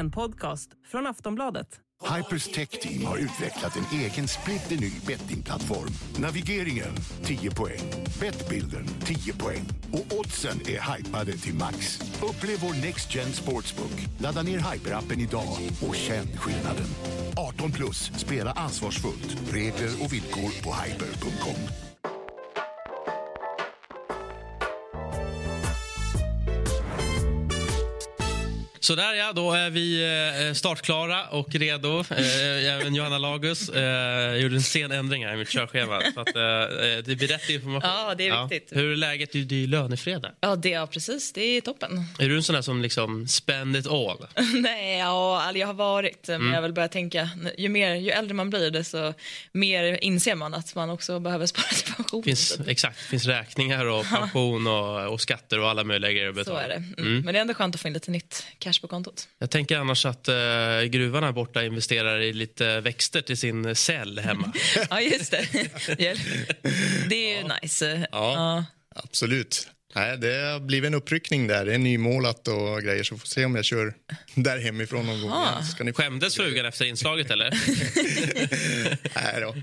En podcast från Aftonbladet. Hypers Tech Team har utvecklat en egen splitterny bettingplattform. Navigeringen 10 poäng, Bettbilden 10 poäng och oddsen är hypade till max. Upplev vår Next Gen Sportsbook. Ladda ner Hyper-appen idag och känn skillnaden. 18 plus, spela ansvarsfullt. Regler och villkor på hyper.com. Så där ja, då är vi eh, startklara och redo. Eh, Även Johanna Lagus. Eh, Jag gjorde en sen ändring här i mitt körschema. Så att, eh, det blir rätt information. Ja, det är viktigt. Hur är läget? Det är ju lönefredag. Ja, det, ja, precis. Det är toppen. Är du en sån där som liksom spend it all? Nej, ja, jag har varit, men Mm. jag vill börja tänka, ju, mer, ju äldre man blir, desto mer inser man att man också behöver spara till pension. Finns, exakt, det finns räkningar och pension och, och skatter och alla möjliga grejer att Så betala. är det. Mm. Men det är ändå skönt att få in lite nytt cash på kontot. Jag tänker annars att uh, gruvan här borta investerar i lite växter till sin cell hemma. Ja, just det. Det är ju nice. Ja. Absolut. Nej, det har blivit en uppryckning där. Det är nymålat och grejer. Så får se om jag kör där hemifrån någon gång. Ska ni... Skämdes frugan efter inslaget eller? Nej då.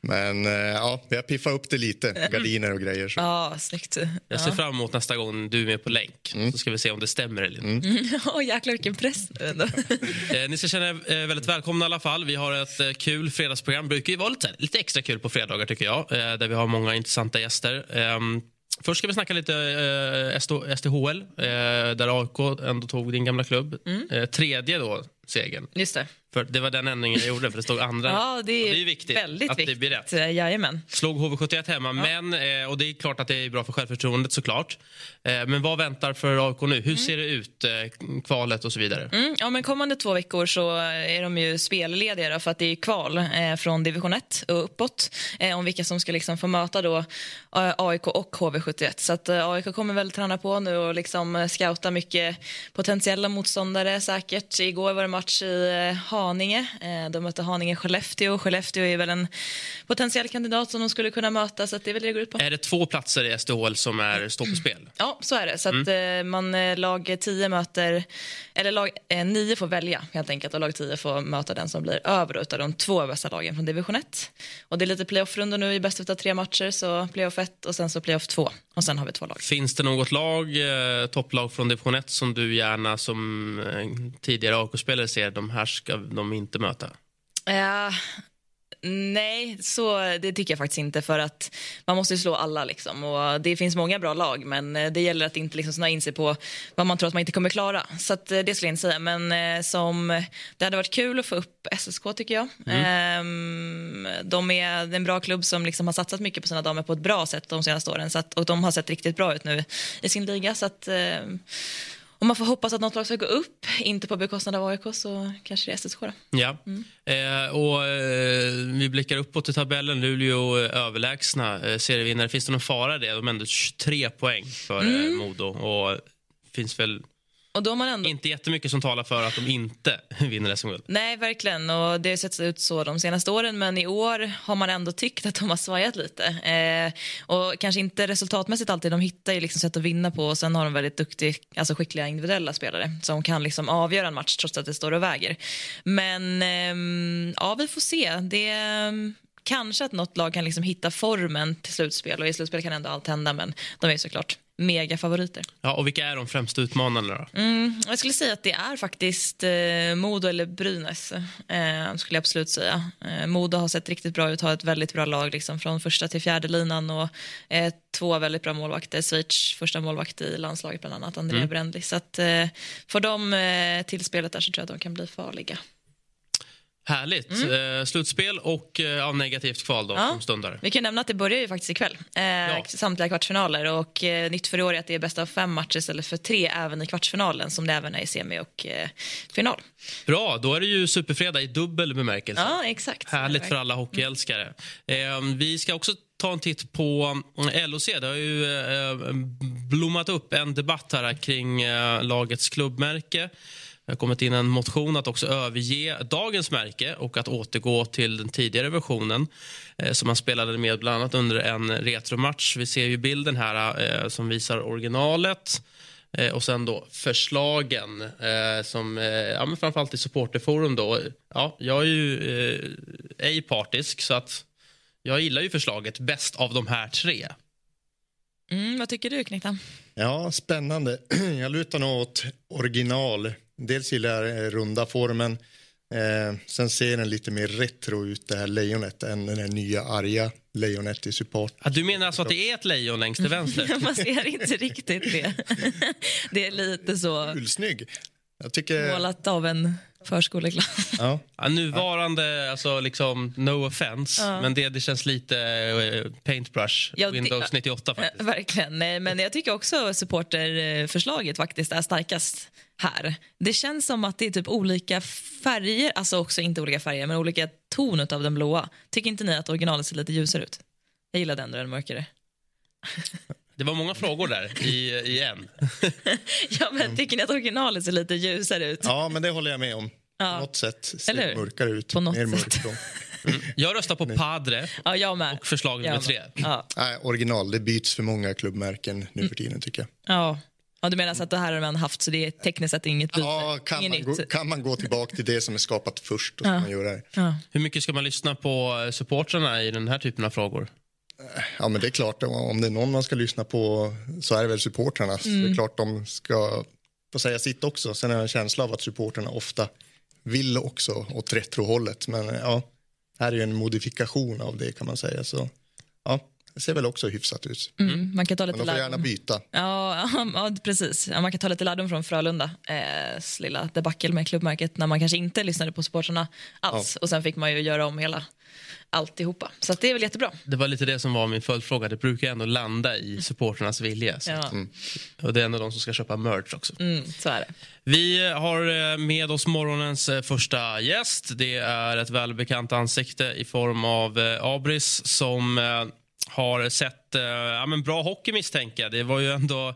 Men eh, ja, vi har piffat upp det lite. Gardiner och grejer. Så. Ja, snyggt. Jag ser Ja. fram emot nästa gång du är med på länk. Så ska vi se om det stämmer eller inte. Åh, jäklar vilken press. Eh, ni ska känna er eh, väldigt välkomna i alla fall. Vi har ett eh, kul fredagsprogram. brukar ju vara lite, extra kul på fredagar tycker jag. Eh, där vi har många intressanta gäster. Ehm, Först ska vi snacka lite eh, STHL, eh, där AIK ändå tog din gamla klubb. Eh, tredje då, segern. Just det. För det var den ändringen jag gjorde, för det stod andra. Ja, det är, det är viktigt väldigt att viktigt. det blir rätt. Jajamän. Slog HV71 hemma, men, eh, och det är klart att det är bra för självförtroendet såklart. Eh, men vad väntar för AIK nu? Hur ser det ut, eh, kvalet och så vidare? Mm, ja, men kommande två veckor så är de ju spellediga för att det är kval från division 1 och uppåt om vilka som ska liksom få möta då AIK och HV71. Så att AIK kommer väl träna på nu och liksom scouta mycket potentiella motståndare säkert. Igår var det match i eh, Haninge. Eh, de mötte Haninge-Skellefteå. Skellefteå är väl en potentiell kandidat som de skulle kunna möta, så att det är väl det går ut på. Är det två platser i STHL som är, står på spel? Ja, så är det. Så att eh, man, lag 10 möter, eller lag eh, 9 får välja helt enkelt och lag 10 får möta den som blir över utav de två bästa lagen från division 1. Och det är lite playoff-rundor nu i bäst av tre matcher, så playoff 1 och sen så playoff 2 och sen har vi två lag. Finns det något lag, eh, topplag från division 1 som du gärna som eh, tidigare AIK-spelare ser, de här ska de inte möta? Eh, nej, så det tycker jag faktiskt inte för att man måste ju slå alla liksom och det finns många bra lag men eh, det gäller att inte liksom snöa in sig på vad man tror att man inte kommer klara. Så eh, det skulle jag inte säga men eh, som det hade varit kul att få upp SSK tycker jag. Ehm, de är en bra klubb som liksom har satsat mycket på sina damer på ett bra sätt de senaste åren så att, och de har sett riktigt bra ut nu i sin liga så att om man får hoppas att något lag ska gå upp, inte på bekostnad av AIK så kanske det är SSK. Ja. Eh, och eh, vi blickar uppåt i tabellen. Luleå överlägsna eh, serievinnare. Finns det någon fara i det? De är ändå 23 poäng för eh, Modo. Och finns väl Och då man ändå... inte jättemycket som talar för att de inte vinner SM-guld. Nej, verkligen. Och det har sett ut så de senaste åren, men i år har man ändå tyckt att de har svajat lite. Eh, och kanske inte resultatmässigt alltid, de hittar ju liksom sätt att vinna på och sen har de väldigt duktiga, alltså skickliga individuella spelare som kan liksom avgöra en match trots att det står och väger. Men ehm, ja, vi får se. Det ehm, Kanske att något lag kan liksom hitta formen till slutspel och i slutspel kan ändå allt hända men de är såklart megafavoriter. Ja, och vilka är de främsta utmanarna då? Mm, jag skulle säga att det är faktiskt eh, Modo eller Brynäs. Eh, skulle jag absolut säga. Eh, Modo har sett riktigt bra ut, har ett väldigt bra lag liksom, från första till fjärde linan och eh, två väldigt bra målvakter. Schweiz första målvakt i landslaget bland annat, Andrea Mm. Brändli. Så att eh, får de eh, till spelet där så tror jag att de kan bli farliga. Härligt. Eh, slutspel och eh, ja, negativt kval då, Ja. stundar. Vi kan nämna att det börjar ju faktiskt ikväll. Eh, Samtliga kvartsfinaler. Och eh, nytt för i år är att det är bäst av fem matcher istället för tre även i kvartsfinalen som det även är i semi och eh, final. Bra, då är det ju superfredag i dubbel bemärkelse. Ja, exakt. Härligt för alla hockeyälskare. Eh, vi ska också ta en titt på eh, LOC. Det har ju blommat upp en debatt här kring lagets klubbmärke. Det har kommit in en motion att också överge dagens märke och att återgå till den tidigare versionen eh, som man spelade med bland annat under en retromatch. Vi ser ju bilden här eh, som visar originalet. Eh, och sen då förslagen eh, som, eh, ja men framförallt i supporterforum då. Ja, jag är ju eh, ej partisk så att jag gillar ju förslaget bäst av de här tre. Mm, vad tycker du, Knektan? Ja, spännande. Jag lutar nog åt original. Dels gillar jag runda formen. Eh, sen ser den lite mer retro ut, det här lejonet, än den här nya arga lejonet i support. Ja, du menar alltså att det är ett lejon längst till vänster? Man ser inte riktigt det. Det är lite så Ulsnygg. Jag tycker... målat av en förskoleklass. Ja. Ja, nuvarande, alltså liksom, no offense, Ja. men det, det känns lite eh, paintbrush, Ja, det- Windows 98 faktiskt. Eh, Verkligen. Nej, men jag tycker också supporterförslaget faktiskt är starkast här. Det känns som att det är typ olika färger, alltså också inte olika färger, men olika ton av den blåa. Tycker inte ni att originalet ser lite ljusare ut? Jag gillar den, den mörkare. Det var många frågor där i, i en. Ja, men tycker ni att originalet ser lite ljusare ut? ja, men det håller jag med om. Ja. På något sätt ser Eller det mörkare ut. På något mer sätt. mörkblå. Jag röstar på Padre Ja, jag med. och förslag nummer tre. Ja. Nej, original, det byts för många klubbmärken nu för tiden tycker jag. Ja. ja, du menar så att det här har man haft så det är tekniskt sett inget byte? Ja, kan, man gå, kan man gå tillbaka till det som är skapat först, ska Ja. man göra det. Ja. Hur mycket ska man lyssna på supportrarna i den här typen av frågor? Ja, men det är klart, om det är någon man ska lyssna på så är det väl supportrarna. Mm. Det är klart de ska få säga sitt också. Sen har jag en känsla av att supportrarna ofta vill också åt retrohållet. Men ja, här är ju en modifikation av det kan man säga. Så ja, det ser väl också hyfsat ut. Mm, man kan ta lite Men de får gärna byta. Ja, ja, precis. Ja, man kan ta lite lärdom från Frölunda. Eh, lilla debacle med klubbmärket när man kanske inte lyssnade på supportrarna alls. Och sen fick man ju göra om hela alltihopa. Så det är väl jättebra. Det var lite det som var min följdfråga. Det brukar ändå landa i supporternas vilja. Så. Ja, Och det är ändå de som ska köpa merch också. mm, så är det. Vi har eh, med oss morgonens eh, första gäst. Det är ett välbekant ansikte i form av eh, Abris som har sett ja, men bra hockey misstänker. Det var ju ändå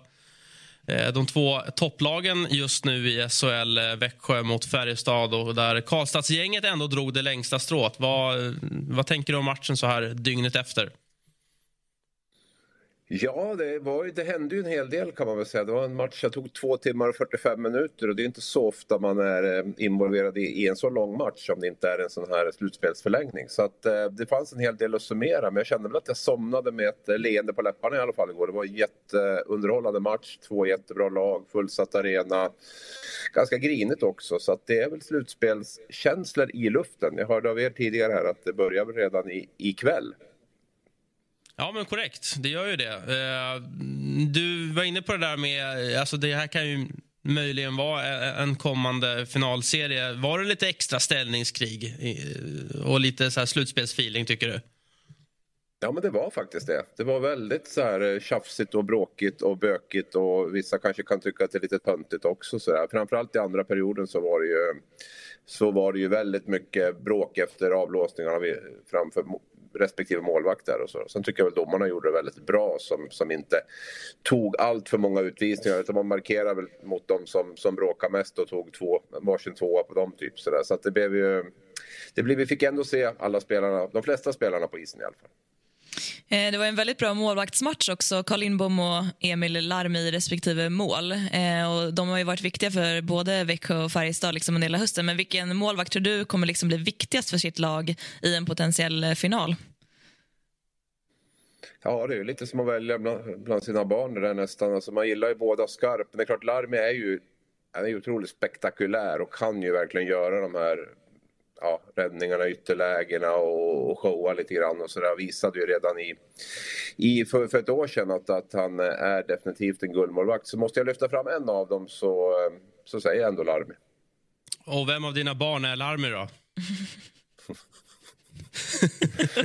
Eh, de två topplagen just nu i SHL, eh, Växjö mot Färjestad och där Karlstadsgänget ändå drog det längsta strået. Vad, eh, vad tänker du om matchen så här dygnet efter? Ja, det, var, det hände ju en hel del kan man väl säga. Det var en match som tog två timmar och 45 minuter och det är inte så ofta man är eh, involverad i, i en så lång match om det inte är en sån här slutspelsförlängning. Så att, eh, det fanns en hel del att summera men jag kände väl att jag somnade med ett eh, leende på läpparna i alla fall igår. Det var en jätteunderhållande match, två jättebra lag, fullsatt arena. Ganska grinigt också så att det är väl slutspelskänslor i luften. Jag hörde av er tidigare här att det börjar väl redan i, ikväll. Ja, men korrekt. Det gör ju det. Eh, du var inne på det där med... Alltså det här kan ju möjligen vara en kommande finalserie. Var det lite extra ställningskrig och lite så här slutspelsfeeling, tycker du? Ja men det var faktiskt det. Det var väldigt så här eh, tjafsigt och bråkigt och bökigt och vissa kanske kan tycka att det är lite töntigt också. Så där. Framförallt i andra perioden så var det ju, så var det ju väldigt mycket bråk efter avlåsningarna framför respektive målvakt där och så. Sen tycker jag väl domarna gjorde det väldigt bra som, som inte tog allt för många utvisningar utan man markerade väl mot dem som, som bråkar mest och tog två, varsin tvåa på dem typ så där. Så att det blev ju, det blev, vi fick ändå se alla spelarna, de flesta spelarna på isen i alla fall. Eh, det var en väldigt bra målvaktsmatch också. Carl Lindbom och Emil Larmi i respektive mål. Eh, och de har ju varit viktiga för både Växjö och Färjestad liksom under hela hösten. Men vilken målvakt tror du kommer liksom bli viktigast för sitt lag i en potentiell eh, final? Ja, det är ju lite som att välja bland, sina barn det där nästan. Alltså, man gillar ju båda skarpt. Men det är klart, Larmi är ju, han är ju otroligt spektakulär och kan ju verkligen göra de här ja, räddningarna, ytterlägena och, och showa lite grann och sådär. Visade ju redan i, i för, för ett år sedan att, att han är definitivt en guldmålvakt. Så måste jag lyfta fram en av dem så, så säger jag ändå Larmi. Och vem av dina barn är Larmi då?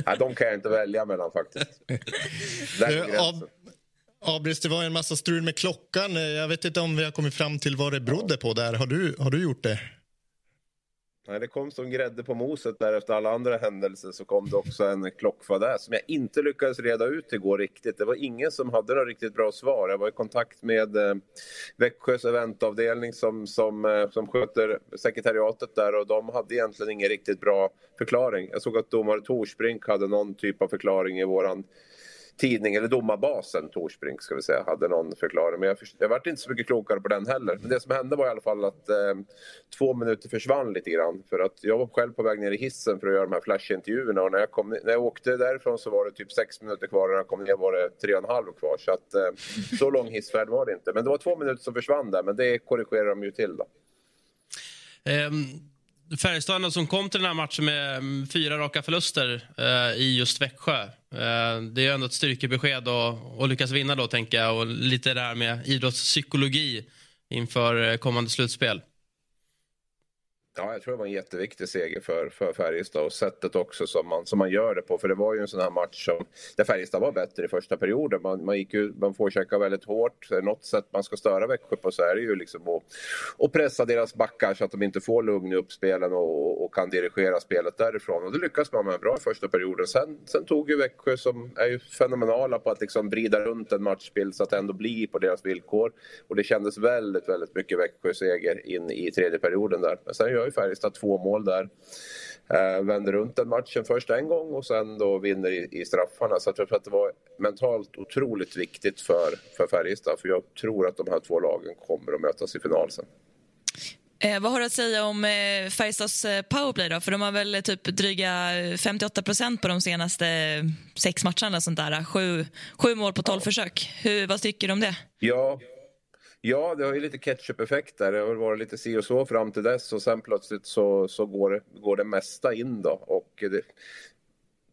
Nej, de kan jag inte välja mellan faktiskt. Eh. Ab- Abris, det var en massa strul med klockan. Eh, Jag vet inte om vi har kommit fram till vad det berodde på där. Har du, har du gjort det? Nej, det kom som grädde på moset där efter alla andra händelser så kom det också en klockfadäs som jag inte lyckades reda ut igår riktigt. Det var ingen som hade några riktigt bra svar. Jag var i kontakt med eh, Växjös eventavdelning som, som, eh, som sköter sekretariatet där och de hade egentligen ingen riktigt bra förklaring. Jag såg att domare Torsbrink hade någon typ av förklaring i våran tidning, eller domarbasen Torsbrink ska vi säga, hade någon förklaring. Men jag, jag vart inte så mycket klokare på den heller. Men det som hände var i alla fall att eh, två minuter försvann lite grann. För att jag var själv på väg ner i hissen för att göra de här flashintervjuerna och när jag, kom, när jag åkte därifrån så var det typ sex minuter kvar och när jag kom ner var det tre och en halv kvar. Så att eh, så lång hissfärd var det inte. Men det var två minuter som försvann där, men det korrigerar de ju till då. Um... Färjestad som kom till den här matchen med mm, fyra raka förluster eh, i just Växjö. Eh, det är ändå ett styrkebesked att lyckas vinna då, tänker jag. Och lite det här med idrottspsykologi inför eh, kommande slutspel. Ja, jag tror det var en jätteviktig seger för, för Färjestad och sättet också som man, som man gör det på. För det var ju en sån här match som, där Färjestad var bättre i första perioden. Man, man, gick ju, man får käka väldigt hårt. Något sätt man ska störa Växjö på så är det ju liksom att, att pressa deras backar så att de inte får lugn i uppspelen och, och kan dirigera spelet därifrån. Och det lyckas man med bra i första perioden. Sen, sen tog ju Växjö, som är ju fenomenala på att liksom vrida runt en matchbild så att det ändå blir på deras villkor. Och det kändes väldigt, väldigt mycket Växjö-seger in i tredje perioden där. Men sen gör ju Färjestad två mål där. Eh, vänder runt den matchen först en gång och sen då vinner i, i straffarna. Så jag tror att det var mentalt otroligt viktigt för, för Färjestad. För jag tror att de här två lagen kommer att mötas i final sen. Eh, vad har du att säga om eh, Färjestads eh, powerplay? Då? För De har väl eh, typ dryga 58 procent på de senaste sex matcherna. Sånt där. Sju, sju mål på tolv ja. försök. Hur, vad tycker du om det? Ja, Ja, det har ju lite ketchup-effekt där. Det har varit lite si och så fram till dess och sen plötsligt så, så går, går det mesta in då. Och det,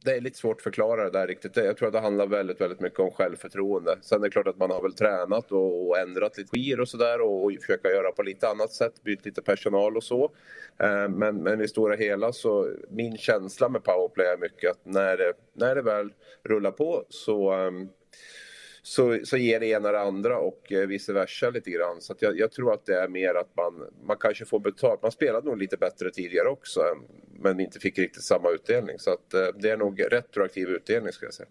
det är lite svårt att förklara det där riktigt. Jag tror att det handlar väldigt, väldigt mycket om självförtroende. Sen är det klart att man har väl tränat och, och ändrat lite skir och sådär och, och försöka göra på lite annat sätt, bytt lite personal och så. Eh, men, men i stora hela så min känsla med powerplay är mycket att när det, när det väl rullar på så eh, så, så ger det ena det andra och eh, vice versa lite grann. Så jag, jag, tror att det är mer att man, man kanske får betalt. Man spelade nog lite bättre tidigare också men inte fick riktigt samma utdelning. Så att, eh, det är nog retroaktiv utdelning skulle jag säga.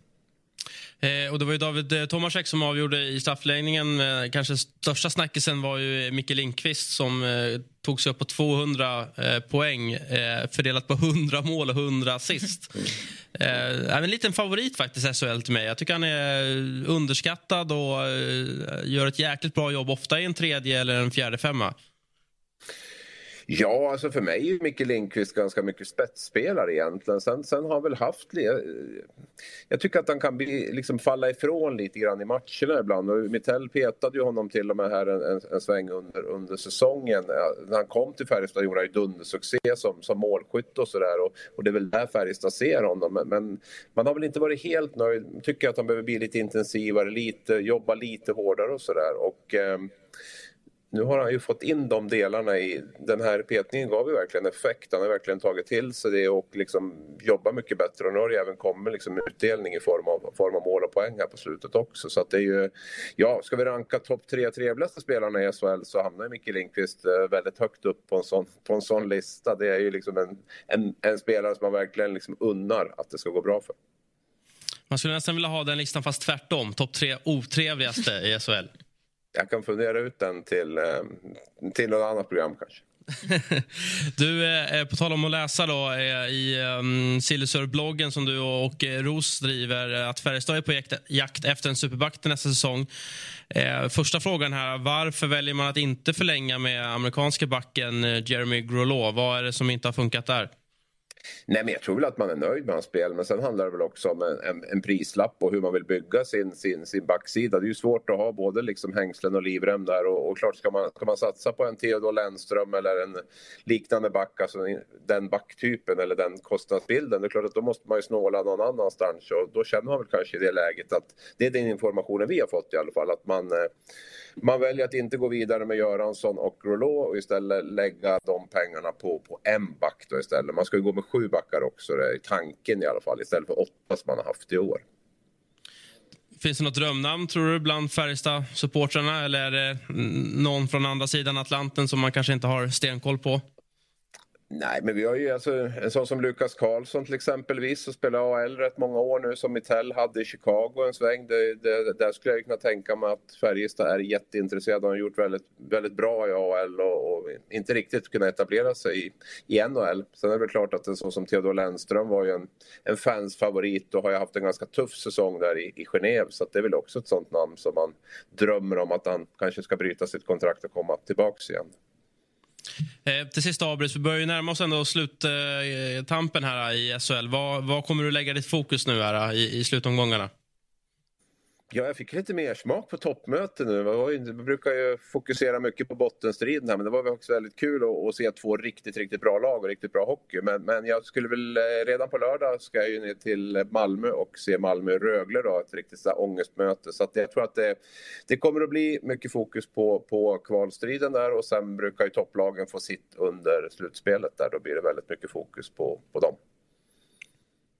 Eh, och det var ju David eh, Tomasek som avgjorde i straffläggningen. Eh, kanske största snackisen var ju Micke Lindqvist som eh, tog sig upp på 200 eh, poäng eh, fördelat på 100 mål och 100 assist. Eh, en liten favorit faktiskt SHL till mig. Jag tycker han är underskattad och gör ett jäkligt bra jobb ofta i en tredje eller en fjärde femma. Ja, alltså för mig är Micke Lindqvist ganska mycket spetsspelare egentligen. Sen, sen har han väl haft... Jag tycker att han kan bli, liksom falla ifrån lite grann i matcherna ibland. Och Mitell petade ju honom till och med här en, en, en sväng under, under säsongen. När han kom till Färjestad gjorde han ju dundersuccé som, som målskytt och sådär. Och, och det är väl där Färjestad ser honom. Men, men, man har väl inte varit helt nöjd. Tycker att han behöver bli lite intensivare, lite, jobba lite hårdare och sådär. Och... Eh, nu har han ju fått in de delarna i... Den här petningen gav ju verkligen effekt. Han har verkligen tagit till sig det och liksom jobbar mycket bättre. Och nu har det även kommit liksom utdelning i form av, form av mål och poäng här på slutet också. Så att det är ju... Ja, ska vi ranka topp tre trevligaste spelarna i SHL så hamnar Micke Lindqvist eh, väldigt högt upp på en sån, på en sån lista. Det är ju liksom en, en, en spelare som man verkligen liksom unnar att det ska gå bra för. Man skulle nästan vilja ha den listan fast tvärtom. Topp tre otrevligaste i SHL. Jag kan fundera ut den till, eh, till något annat program kanske. du, eh, eh, på tal om att läsa då, eh, i ehm, um, Sillisör-bloggen som du och Ros driver att Färjestad är på jakt, jakt efter en superback till nästa säsong. Eh, första frågan här, varför väljer man att inte förlänga med amerikanska backen Jeremy Grolot? Vad är det som inte har funkat där? Nej, men jag tror väl att man är nöjd med hans spel. Men sen handlar det väl också om en, en, en, prislapp och hur man vill bygga sin, sin, sin backsida. Det är ju svårt att ha både liksom hängslen och livrem där. Och, och klart, ska man, ska man satsa på en Theodor Lennström eller en liknande back, alltså den backtypen eller den kostnadsbilden. Det är klart att då måste man ju snåla någon annanstans. Och då känner man väl kanske i det läget att det är den informationen vi har fått i alla fall. Att man eh, man väljer att inte gå vidare med Göransson och Rolå och istället lägga de pengarna på, på en back då istället. Man ska ju gå med sju backar också, det är tanken i alla fall, istället för åtta som man har haft i år. Finns det något drömnamn tror du bland Färjestad-supportrarna eller är det någon från andra sidan Atlanten som man kanske inte har stenkoll på? Nej, men vi har ju alltså en sån som Lukas Karlsson till exempelvis som spelar AL rätt många år nu som Mitell hade i Chicago en sväng. Det, det, där skulle jag kunna tänka mig att Färjestad är jätteintresserade. De har gjort väldigt, väldigt bra i AL och, och inte riktigt kunnat etablera sig i, i NHL. Sen är det väl klart att en sån som Theodor Lennström var ju en, en fansfavorit och har ju haft en ganska tuff säsong där i, i Genève. Så det är väl också ett sånt namn som man drömmer om att han kanske ska bryta sitt kontrakt och komma tillbaks igen. Eh, till sist, Abris, vi börjar ju närma oss ändå sluttampen eh, här i SHL. Vad, vad kommer du lägga ditt fokus nu här eh, i, i slutomgångarna? Ja, jag fick lite mer smak på toppmöten nu. Vi brukar ju fokusera mycket på bottenstriden här men det var också väldigt kul att, att, se två riktigt, riktigt bra lag och riktigt bra hockey. Men, men jag skulle väl, eh, redan på lördag ska jag ju ner till Malmö och se Malmö-Rögle då, ett riktigt så ångestmöte. Så att jag tror att det, det kommer att bli mycket fokus på, på kvalstriden där och sen brukar ju topplagen få sitt under slutspelet där. Då blir det väldigt mycket fokus på, på dem.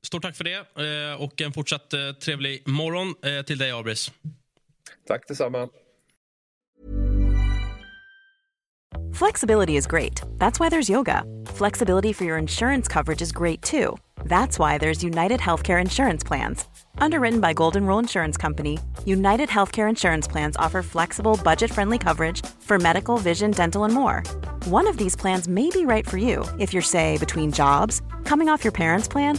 Stort tack för det eh, och en fortsatt eh, trevlig morgon eh, till dig, Abris. Tack detsamma. Flexibility is great. That's why there's yoga. Flexibility for your insurance coverage is great too. That's why there's United Healthcare Insurance Plans. Underwritten by Golden Rule Insurance Company, United Healthcare Insurance Plans offer flexible, budget friendly coverage for medical, vision, dental, and more. One of these plans may be right for you if you're, say, between jobs, coming off your parents' plan,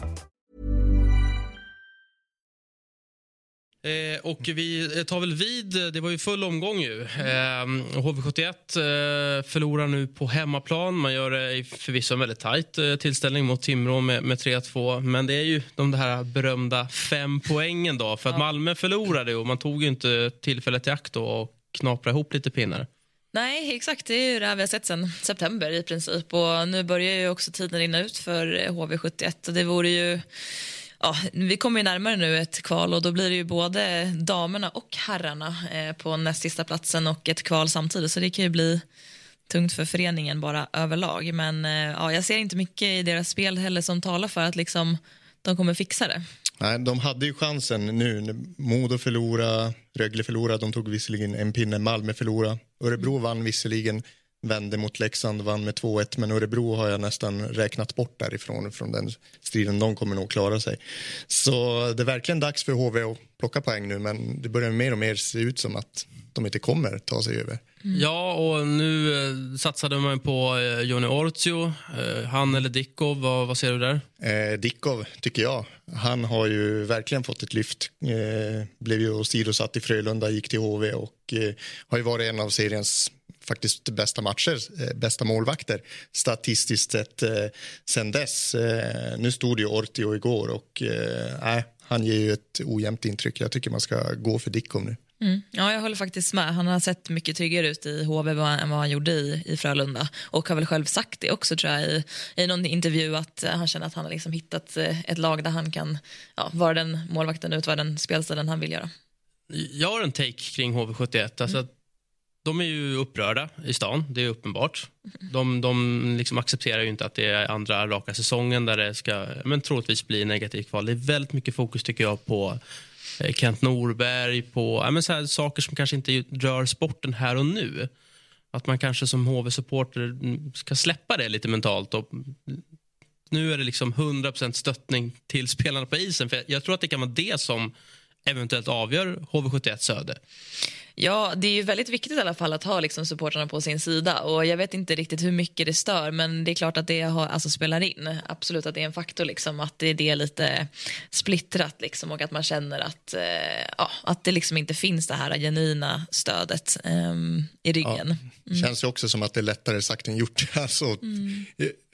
Eh, och vi tar väl vid, det var ju full omgång ju. Eh, HV71 eh, förlorar nu på hemmaplan. Man gör det förvisso en väldigt tajt eh, tillställning mot Timrå med, med 3-2. Men det är ju de här berömda fem poängen då. För att ja. Malmö förlorade och man tog ju inte tillfället i akt då och knapra ihop lite pinnar. Nej, exakt. Det är ju det här vi har sett sen september i princip. Och nu börjar ju också tiden rinna ut för HV71. Det vore ju ja, vi kommer ju närmare nu ett kval och då blir det ju både damerna och herrarna eh, på näst sista platsen och ett kval samtidigt så det kan ju bli tungt för föreningen bara överlag. Men eh, ja, jag ser inte mycket i deras spel heller som talar för att liksom, de kommer fixa det. Nej, de hade ju chansen nu. Modo förlorade, Rögle förlorade, de tog visserligen en pinne, Malmö förlorade. Örebro vann visserligen vände mot Leksand, vann med 2-1 men Örebro har jag nästan räknat bort därifrån från den striden. De kommer nog klara sig. Så det är verkligen dags för HV att plocka poäng nu men det börjar mer och mer se ut som att de inte kommer ta sig över. Mm. Ja, och nu eh, satsade man på eh, Joni Ortio. Eh, han eller Dickov, vad, vad ser du där? Eh, Dickov, tycker jag. Han har ju verkligen fått ett lyft. Eh, blev ju åsidosatt i Frölunda, gick till HV och eh, har ju varit en av seriens faktiskt bästa matcher, eh, bästa målvakter statistiskt sett eh, sen dess. Eh, nu stod ju Ortio igår och eh, han ger ju ett ojämnt intryck. Jag tycker man ska gå för Dickov nu. Mm. Ja, jag håller faktiskt med. Han har sett mycket tryggare ut i HV än vad han gjorde i, i Frölunda. Och har väl själv sagt det också tror jag i, i någon intervju att han känner att han har liksom hittat ett lag där han kan ja, vara den målvakten, utöva den spelstilen han vill göra. Jag har en take kring HV71. Alltså mm de är ju upprörda i stan, det är uppenbart. De, de liksom accepterar ju inte att det är andra raka säsongen där det ska men troligtvis bli negativt kval. Det är väldigt mycket fokus tycker jag på eh, Kent Norberg, på ja, men så här, saker som kanske inte rör sporten här och nu. Att man kanske som HV-supporter ska släppa det lite mentalt. Och nu är det liksom 100% stöttning till spelarna på isen. För jag tror att det kan vara det som eventuellt avgör HV71 Söder. Ja, det är ju väldigt viktigt i alla fall att ha liksom supportrarna på sin sida. Och Jag vet inte riktigt hur mycket det stör, men det är klart att det har, alltså, spelar in. Absolut att det är en faktor, liksom, att det, det är lite splittrat liksom, och att man känner att, eh, ja, att det liksom inte finns det här genuina stödet eh, i ryggen. Ja, mm. känns ju också som att det är lättare sagt än gjort. Alltså, mm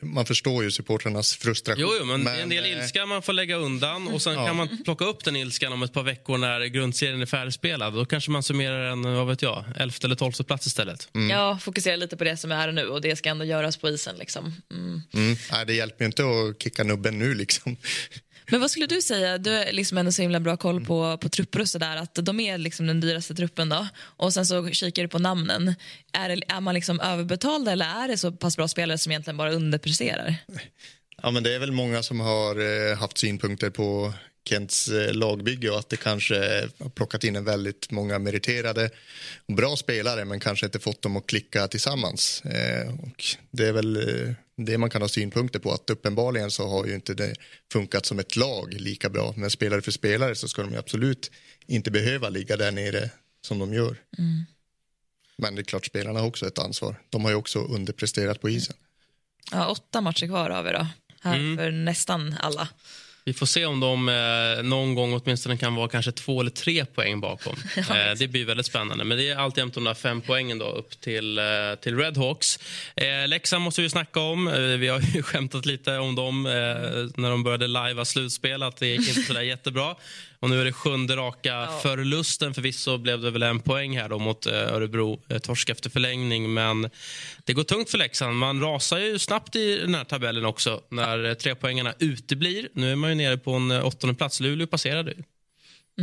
man förstår ju supportrarnas frustration. Jo, jo men, men en del eh, ilska man får lägga undan och sen ja. kan man plocka upp den ilskan om ett par veckor när grundserien är färdigspelad. Då kanske man summerar en, vad vet jag, elfte eller tolfte plats istället. Mm. Ja, fokusera lite på det som är nu och det ska ändå göras på isen liksom. Mm. Mm. Nej, det hjälper ju inte att kicka nubben nu liksom. Men vad skulle du säga, du har liksom ändå så himla bra koll på, på trupper och sådär, att de är liksom den dyraste truppen då och sen så kikar du på namnen. Är, det, är man liksom överbetald eller är det så pass bra spelare som egentligen bara underpresterar? Ja men det är väl många som har eh, haft synpunkter på Kents eh, lagbygge och att det kanske har plockat in en väldigt många meriterade och bra spelare men kanske inte fått dem att klicka tillsammans. Eh, och det är väl eh, det man kan ha synpunkter på att uppenbarligen så har ju inte det funkat som ett lag lika bra. Men spelare för spelare så ska de absolut inte behöva ligga där nere som de gör. Mm. Men det är klart spelarna har också ett ansvar. De har ju också underpresterat på isen. Ja, åtta matcher kvar har vi då. Här mm. för nästan alla. Vi får se om de eh, någon gång åtminstone kan vara kanske två eller tre poäng bakom. eh, det blir väldigt spännande. Men det är alltjämt de där fem poängen då upp till, eh, till Redhawks. Eh, Leksand måste vi snacka om. Eh, vi har ju skämtat lite om dem eh, när de började lajva slutspel, att det gick inte så där jättebra. Och nu är det sjunde raka ja. förlusten. Förvisso blev det väl en poäng här då mot eh, Örebro. Eh, torsk efter förlängning. Men det går tungt för Leksand. Man rasar ju snabbt i den här tabellen också när eh, trepoängarna uteblir. Nu är man ju nere på en åttonde plats. Luleå passerade ju.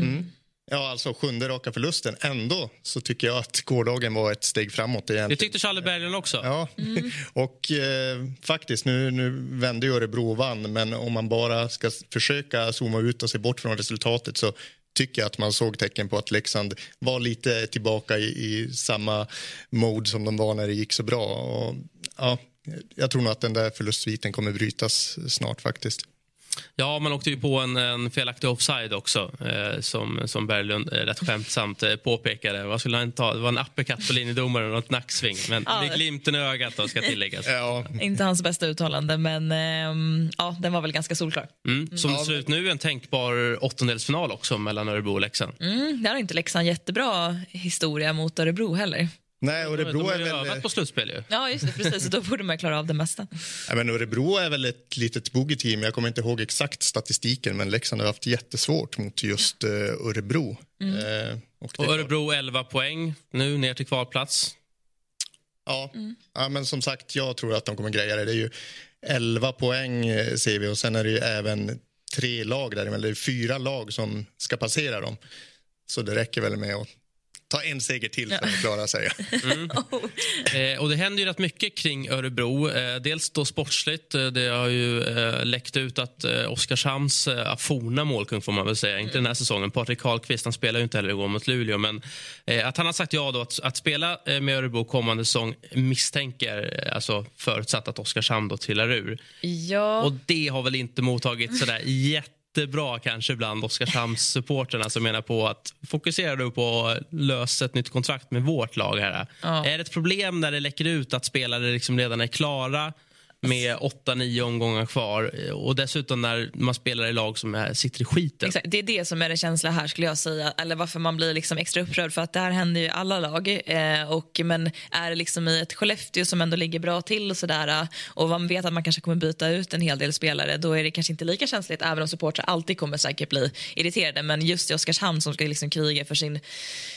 Mm. Ja, alltså sjunde raka förlusten. Ändå så tycker jag att gårdagen var ett steg framåt. Egentligen. Det tyckte Charlie Berglund också. Ja, mm. och eh, faktiskt, nu, nu vände ju Örebro och vann men om man bara ska försöka zooma ut och se bort från resultatet så tycker jag att man såg tecken på att Leksand var lite tillbaka i, i samma mode som de var när det gick så bra. Och, ja, jag tror nog att den där förlustsviten kommer brytas snart faktiskt. Ja, man åkte ju på en, en felaktig offside också eh, som, som Berglund eh, rätt skämtsamt eh, påpekade. Vad skulle han ta? Det var en uppercut på linjedomaren och ett nacksving. Men ja. med glimten i ögat då, ska tilläggas. Ja. Inte hans bästa uttalande, men eh, ja, den var väl ganska solklar. Mm. Som det ser ut nu en tänkbar åttondelsfinal också mellan Örebro och Leksand. Mm, där har inte Leksand jättebra historia mot Örebro heller. Nej, Örebro de har ju övat på slutspel ju. Ja, just det, precis. Då borde man klara av det mesta. Ja, men Örebro är väl ett litet bogeyteam. Jag kommer inte ihåg exakt statistiken, men Leksand har haft jättesvårt mot just uh, Örebro. Mm. Uh, och, och Örebro 11 poäng nu ner till kvalplats. Ja, mm. ja, men som sagt, jag tror att de kommer greja det. Det är ju 11 poäng eh, ser vi och sen är det ju även tre lag där, det är fyra lag som ska passera dem. Så det räcker väl med att ta en seger till för att klara sig. Mm. eh, och det händer ju rätt mycket kring Örebro. Eh, dels då sportsligt. Eh, det har ju eh, läckt ut att eh, Oskarshamns eh, forna målkung, får man väl säga, inte den här säsongen. Patrik Karlqvist, han spelar ju inte heller igår mot Luleå, men eh, att han har sagt ja då att, att spela med Örebro kommande säsong misstänker, alltså förutsatt att Oskarshamn då trillar ur. Ja. Och det har väl inte mottagits sådär jätte jättebra kanske bland Oskarshamns-supporterna som menar på att fokusera du på att lösa ett nytt kontrakt med vårt lag här. Ja. Är det ett problem när det läcker ut att spelare liksom redan är klara med åtta, nio omgångar kvar. Och dessutom när man spelar i lag som är, sitter i skiten. Exakt, det är det som är det känsliga här skulle jag säga. Eller varför man blir liksom extra upprörd. För att det här händer ju alla lag. Eh, och, men är det liksom i ett Skellefteå som ändå ligger bra till och sådär. Och man vet att man kanske kommer byta ut en hel del spelare. Då är det kanske inte lika känsligt. Även om supportrar alltid kommer säkert bli irriterade. Men just i Oskarshamn som ska liksom kriga för sin,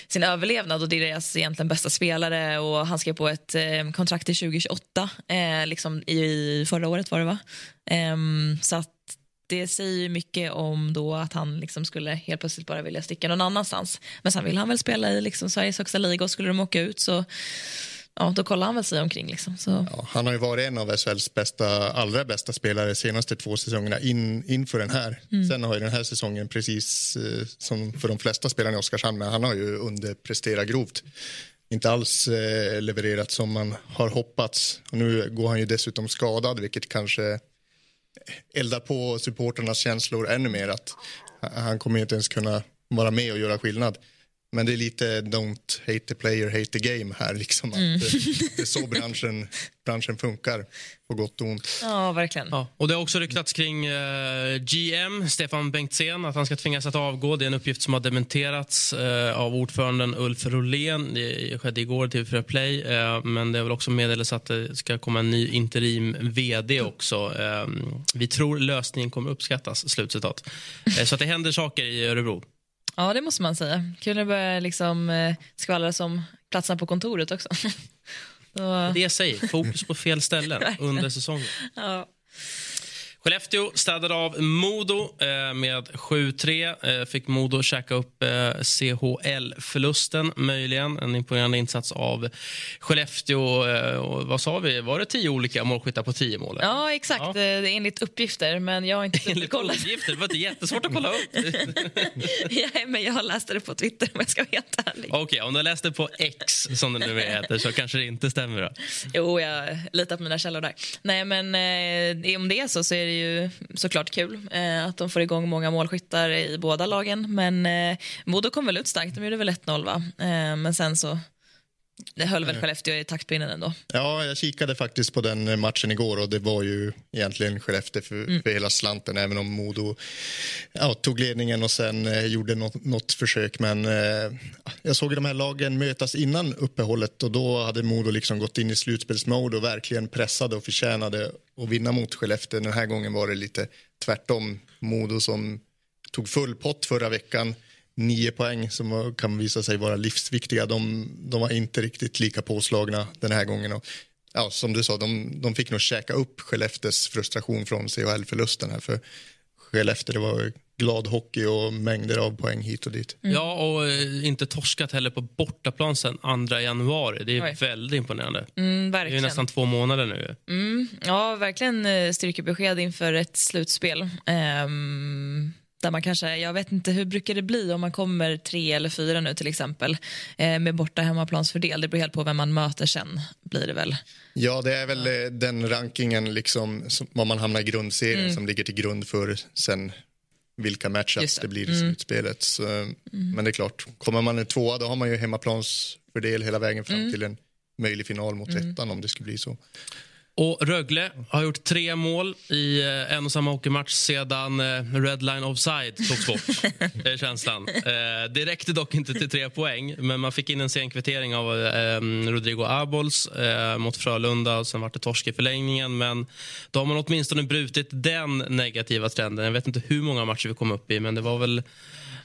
sin överlevnad. Och det är deras egentligen bästa spelare. Och han skrev på ett eh, kontrakt till 2028. Eh, liksom i förra året var det va? Ehm, så att det säger mycket om då att han liksom skulle helt plötsligt bara vilja sticka någon annanstans. Men sen vill han väl spela i liksom Sveriges högsta liga och skulle de åka ut så ja, då kollar han väl sig omkring. Liksom. Så. Ja, han har ju varit en av SHLs bästa, allra bästa spelare de senaste två säsongerna in, inför den här. Mm. Sen har ju den här säsongen, precis eh, som för de flesta spelarna i Oskarshamn, men han har ju underpresterat grovt inte alls eh, levererat som man har hoppats. Och nu går han ju dessutom skadad, vilket kanske eldar på supporternas känslor ännu mer. att Han kommer inte ens kunna vara med och göra skillnad. Men det är lite don't hate the player, hate the game här. Liksom. Mm. Det, det är så branschen, branschen funkar, på gott och ont. Ja, verkligen. Ja, och det har också ryktats kring eh, GM, Stefan Bengtzén, att han ska tvingas att avgå. Det är en uppgift som har dementerats uh, av ordföranden Ulf Rolén. Det skedde igår till Frö Play. Uh, men det är väl också meddelat att det ska komma en ny interim vd också. vi tror lösningen kommer uppskattas. Slutcitat. så att det händer saker i Örebro. Ja, det måste man säga. Kul att börja liksom, eh, skvallras om platserna på kontoret också. Så... Det jag säger, fokus på fel ställen under säsongen. Ja. Skellefteå städade av Modo eh, med 7-3. Eh, fick Modo käka upp eh, CHL-förlusten, möjligen. En imponerande insats av Skellefteå. Vad sa vi? Var det tio olika målskyttar på tio mål? Ja, exakt. Ja. Enligt uppgifter, men jag har inte Enligt kollat. uppgifter. Det var inte jättesvårt att kolla upp. ja, men jag läste det på Twitter om jag ska vara helt ärlig. Okej, om du läste på X, som det nu heter, så kanske det inte stämmer. Då. Jo, jag litar på mina källor där. Nej, men eh, om det är så så är det ju såklart kul eh, att de får igång många målskyttar i båda lagen. Men eh, Modo kom väl ut starkt, de gjorde väl 1-0 va? Eh, men sen så det höll väl Skellefteå i taktpinnen ändå. Ja, jag kikade faktiskt på den matchen igår och det var ju egentligen Skellefteå för, för hela slanten även om Modo ja, tog ledningen och sen eh, gjorde något, något försök. Men eh, jag såg de här lagen mötas innan uppehållet och då hade Modo liksom gått in i slutspelsmode och verkligen pressade och förtjänade att vinna mot Skellefteå. Den här gången var det lite tvärtom. Modo som tog full pott förra veckan nio poäng som kan visa sig vara livsviktiga. De, de var inte riktigt lika påslagna den här gången. Och, ja, som du sa, de, de fick nog käka upp Skellefteås frustration från CHL-förlusten. här. För Skellefteå det var glad hockey och mängder av poäng hit och dit. Ja, och eh, inte torskat heller på bortaplan sen 2 januari. Det är Oj. väldigt imponerande. Mm, Det är nästan två månader nu. Ja, verkligen eh, styrkebesked inför ett slutspel. Ehm, där man kanske, jag vet inte hur brukar det bli om man kommer tre eller fyra nu till exempel eh, med borta hemmaplansfördel. Det beror helt på vem man möter sen blir det väl. Ja, det är väl eh, den rankingen, liksom, som, vad man hamnar i grundserien som ligger till grund för sen vilka matchups det. det. blir i slutspelet. Så, Men det är klart, kommer man tvåa då har man ju hemmaplansfördel hela vägen fram till en möjlig final mot ettan om det skulle bli så. Och Rögle har gjort tre mål i eh, en och samma hockeymatch sedan eh, Red Line Offside togs bort. Det är känslan. Eh, Det räckte dock inte till tre poäng, men man fick in en sen kvittering av Rodrigo Abols mot Frölunda. Och sen var det torsk i förlängningen, men då har man åtminstone brutit den negativa trenden. Jag vet inte hur många matcher vi kom upp i, men det var väl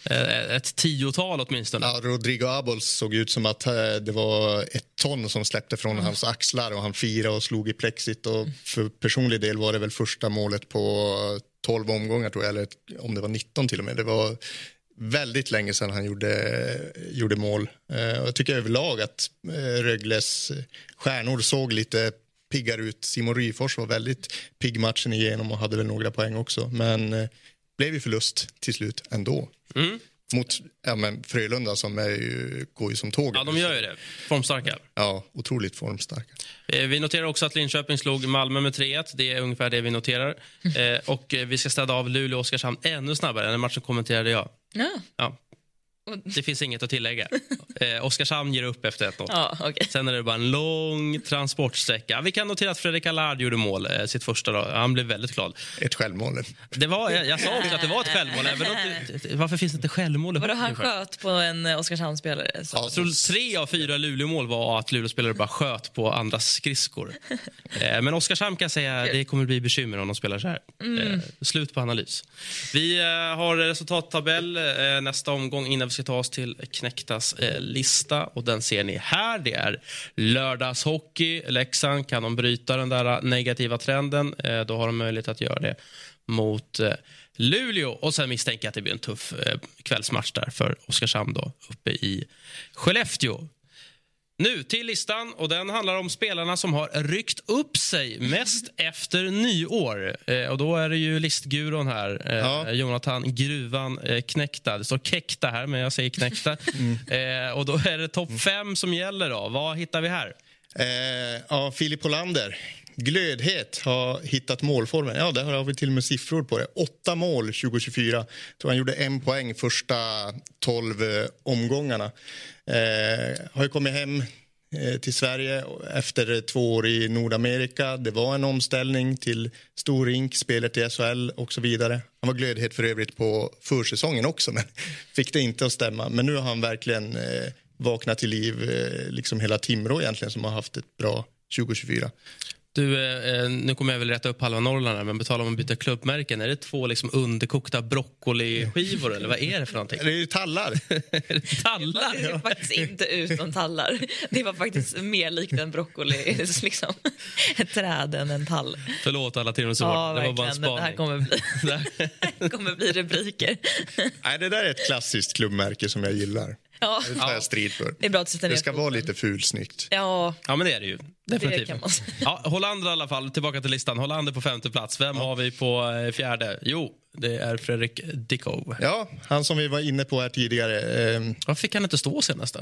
ett tiotal åtminstone. Ja, Rodrigo Abols såg ut som att eh, det var ett ton som släppte från hans axlar och han firade och slog i plexit. Och för personlig del var det väl första målet på 12 omgångar, tror jag, eller om det var 19 till och med. Det var väldigt länge sedan han gjorde, gjorde mål. Eh, och jag tycker överlag att eh, Rögles stjärnor såg lite piggare ut. Simon Ryfors var väldigt pigg matchen igenom och hade väl några poäng också. Men eh, blev ju förlust till slut ändå. Mot ja, men Frölunda som är ju, går ju som tåg. Ja, de gör ju det. Formstarka. Ja, otroligt formstarka. Eh, Vi noterar också att Linköping slog Malmö med 3-1. Det är ungefär det vi noterar. Eh, och eh, vi ska städa av Luleå och Oskarshamn ännu snabbare. Den matchen kommenterade jag. Ja, Ja. Det finns inget att tillägga. Eh, Oskarshamn ger upp efter 1-0. ja okej. Sen är det bara en lång transportsträcka. Vi kan notera att Fredrik Allard gjorde mål eh, sitt första. Då. Han blev väldigt glad. Ett självmål. Det var, jag, jag sa också att det var ett självmål. Även om det, varför finns det inte självmål Vadå, han sköt på en eh, Oskarshamnsspelare? Så. Ja, Jag tror tre av fyra Luleå-mål var att Luleå-spelare bara sköt på andras skridskor. Eh, Men Oskarshamn kan säga det kommer bli bekymmer om de spelar så här. Eh, Slut på analys. Vi eh, har resultattabell eh, nästa omgång innan ska ta oss till Knäcktas eh, lista. Och Den ser ni här. Det är lördagshockey. Leksand, kan de bryta den där eh, negativa trenden? Eh, Då har de möjlighet att göra det mot eh, Luleå. Och sen misstänker jag att det blir en tuff eh, kvällsmatch där för Oskarshamn då, uppe i Skellefteå. Nu till listan och den handlar om spelarna som har ryckt upp sig mest efter nyår. Eh, och då är det ju listguron här, eh, Ja. Jonathan Gruvan eh, Knäckta. Det står Kekta här, men jag säger Knäckta. eh, och då är det topp fem som gäller då. Vad hittar vi här? Eh, ja, Filip Hollander. Glödhet har hittat målformen. Ja, där har vi till och med siffror på det. Åtta mål 2024. Jag tror han gjorde en poäng första tolv eh, omgångarna. Eh, har ju kommit hem eh, till Sverige efter eh, två år i Nordamerika. Det var en omställning till storrink, spelet i SHL och så vidare. Han var glödhet för övrigt på försäsongen också, men fick det inte att stämma. Men nu har han verkligen vaknat till liv, liksom hela Timrå egentligen som har haft ett bra 2024. Du, eh, nu kommer jag väl rätta upp halva Norrland här, men betala om att byta klubbmärken. Är det två liksom underkokta broccoliskivor eller vad är det för någonting? Det är ju tallar. tallar? Det ser faktiskt inte ut som tallar. Det var faktiskt mer likt en broccoli, liksom. ett träd än en tall. Förlåt alla tiramisåer. Ja, det var bara en verkligen. Det här kommer bli, det kommer bli rubriker. Nej, det där är ett klassiskt klubbmärke som jag gillar. Ja. Det tar jag strid för. Det är bra att sätta ner Det ska vara lite fulsnyggt. Ja, Ja, men det är det ju. Definitivt. kan man säga. Ja, Hollander i alla fall, tillbaka till listan. Hollander på femte plats. Vem har vi på eh, fjärde? Jo, det är Fredrik Dickow. Ja, han som vi var inne på här tidigare. Eh, Varför fick han inte stå senast då?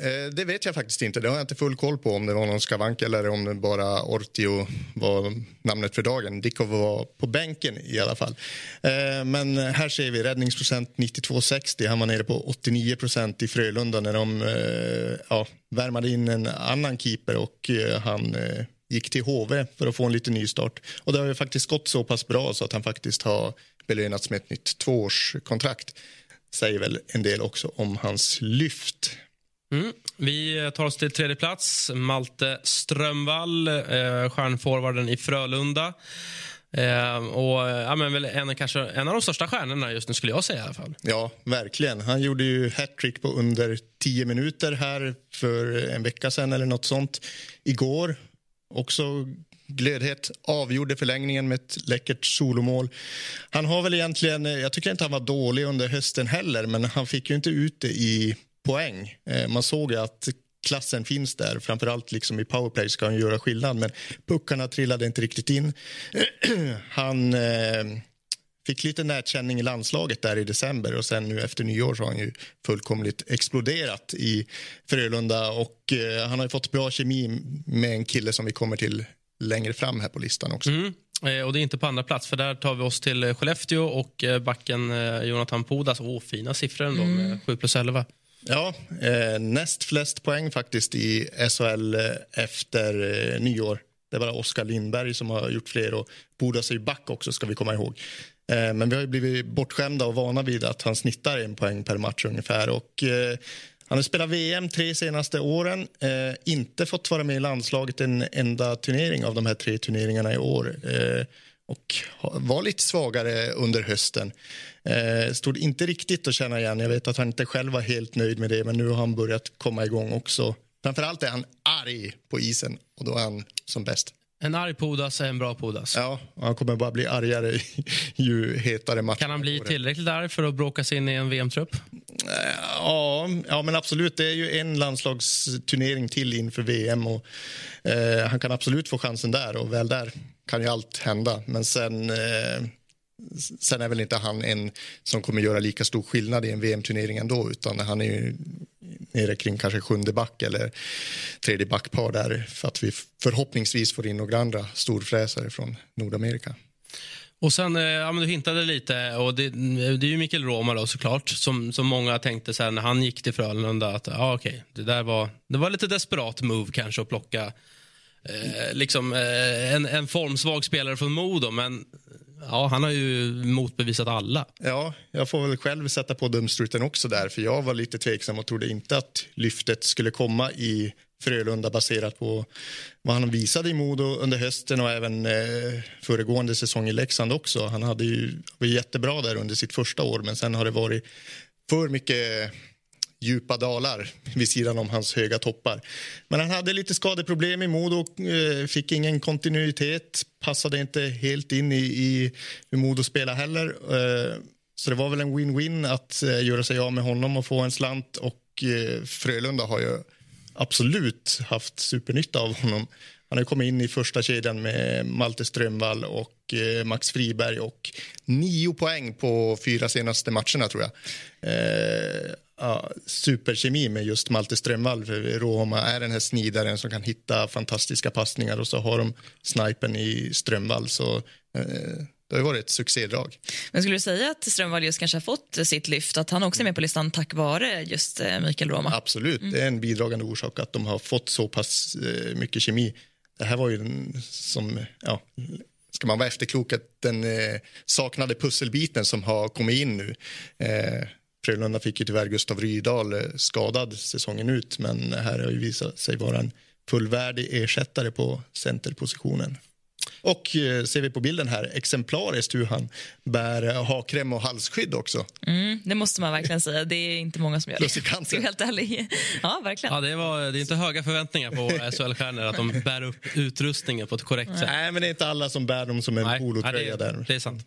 Eh, det vet jag faktiskt inte. Det har jag inte full koll på om det var någon skavank eller om det bara Ortio var namnet för dagen. Dikov var på bänken i alla fall. Eh, men här ser vi räddningsprocent 92,60. Han var nere på 89 procent i Frölunda när de eh, ja, värmade in en annan keeper och han gick till HV för att få en lite nystart. Och det har ju faktiskt gått så pass bra så att han faktiskt har belönats med ett nytt tvåårskontrakt. Säger väl en del också om hans lyft. Mm. Vi tar oss till tredje plats. Malte Strömvall, eh, stjärnforwarden i Frölunda. Eh, och, eh, ja, men väl en, kanske, en av de största stjärnorna just nu, skulle jag säga. i alla fall. Ja, verkligen. Han gjorde ju hattrick på under tio minuter här för en vecka sen eller något sånt. Igår också glödhet avgjorde förlängningen med ett läckert solomål. Han har väl egentligen, eh, jag tycker inte han var dålig under hösten heller, men han fick ju inte ut det i poäng. Eh, Man såg att klassen finns där. Framförallt liksom i powerplay ska han göra skillnad, men puckarna trillade inte riktigt in. Han eh, fick lite nätkänning i landslaget där i december och sen nu efter nyår så har han ju fullkomligt exploderat i Frölunda och eh, han har ju fått bra kemi med en kille som vi kommer till längre fram här på listan också. Mm. Eh, och det är inte på andra plats, för där tar vi oss till Skellefteå och backen eh, Jonathan Pudas. Åh, fina siffror ändå, med 7 plus 11. Ja, eh, näst flest poäng faktiskt i SHL eh, efter eh, nyår. Det är bara Oskar Lindberg som har gjort fler och Bodas är ju back också ska vi komma ihåg. Eh, men vi har ju blivit bortskämda och vana vid att han snittar en poäng per match ungefär och eh, han har spelat VM tre senaste åren, eh, inte fått vara med i landslaget en enda turnering av de här tre turneringarna i år. Eh, och var lite svagare under hösten. Eh, stod inte riktigt att känna igen. Jag vet att han inte själv var helt nöjd med det, men nu har han börjat komma igång också. Framförallt är han arg på isen och då är han som bäst. En arg Pudas är en bra Pudas. Ja, han kommer bara bli argare ju hetare matchen Kan han bli tillräckligt arg för att bråka sig in i en VM-trupp? Ja, ja, men absolut. Det är ju en landslagsturnering till inför VM. Och, eh, han kan absolut få chansen där och väl där kan ju allt hända. Men sen, eh, sen är väl inte han en som kommer göra lika stor skillnad i en VM-turnering ändå utan han är ju nere kring kanske sjunde back eller tredje backpar där för att vi förhoppningsvis får in några andra storfräsare från Nordamerika. Och sen, eh, ja, men du hintade lite, och det, det är ju Mikael Roma då såklart, som, som många tänkte så här, när han gick till Frölunda att ja, okej, det där var, det var lite desperat move kanske att plocka eh, liksom, eh, en, en formsvag spelare från Modo, men ja, han har ju motbevisat alla. Ja, jag får väl själv sätta på dumstruten också där för jag var lite tveksam och trodde inte att lyftet skulle komma i Frölunda baserat på vad han visade i Modo under hösten och även eh, föregående säsong i Leksand också. Han hade ju var jättebra där under sitt första år men sen har det varit för mycket djupa dalar vid sidan om hans höga toppar. Men han hade lite skadeproblem i Modo, eh, fick ingen kontinuitet, passade inte helt in i, i hur Modo spelar heller. Eh, så det var väl en win-win att eh, göra sig av med honom och få en slant och Frölunda har ju absolut haft supernytta av honom. Han har kommit in i första kedjan med Malte Strömvall och Max Friberg och nio poäng på fyra senaste matcherna tror jag. Ja, superkemi med just Malte Strömvall. Roma är den här snidaren som kan hitta fantastiska passningar och så har de snipen i Strömvall. Så eh, det har varit ett succédrag. Men skulle du säga att Strömvall just kanske har fått sitt lyft, att han också är med på listan tack vare just eh, Mikael Roma? Absolut, det är en bidragande orsak att de har fått så pass eh, mycket kemi. Det här var ju en, som, ja, ska man vara efterklok, att den eh, saknade pusselbiten som har kommit in nu. Eh, Frölunda fick ju tyvärr Gustav Rydahl eh, skadad säsongen ut men här har ju visat sig vara en fullvärdig ersättare på centerpositionen. Och eh, ser vi på bilden här, exemplariskt hur han bär eh, hakkräm och halsskydd också. Mm, det måste man verkligen säga. Det är inte många som gör det. Vara helt ärlig. Ja, verkligen. Ja, det, var, det är inte höga förväntningar på SHL-stjärnor att de bär upp utrustningen på ett korrekt sätt. Nej, men det är inte alla som bär dem som en Nej, polotröja det, där. det är sant.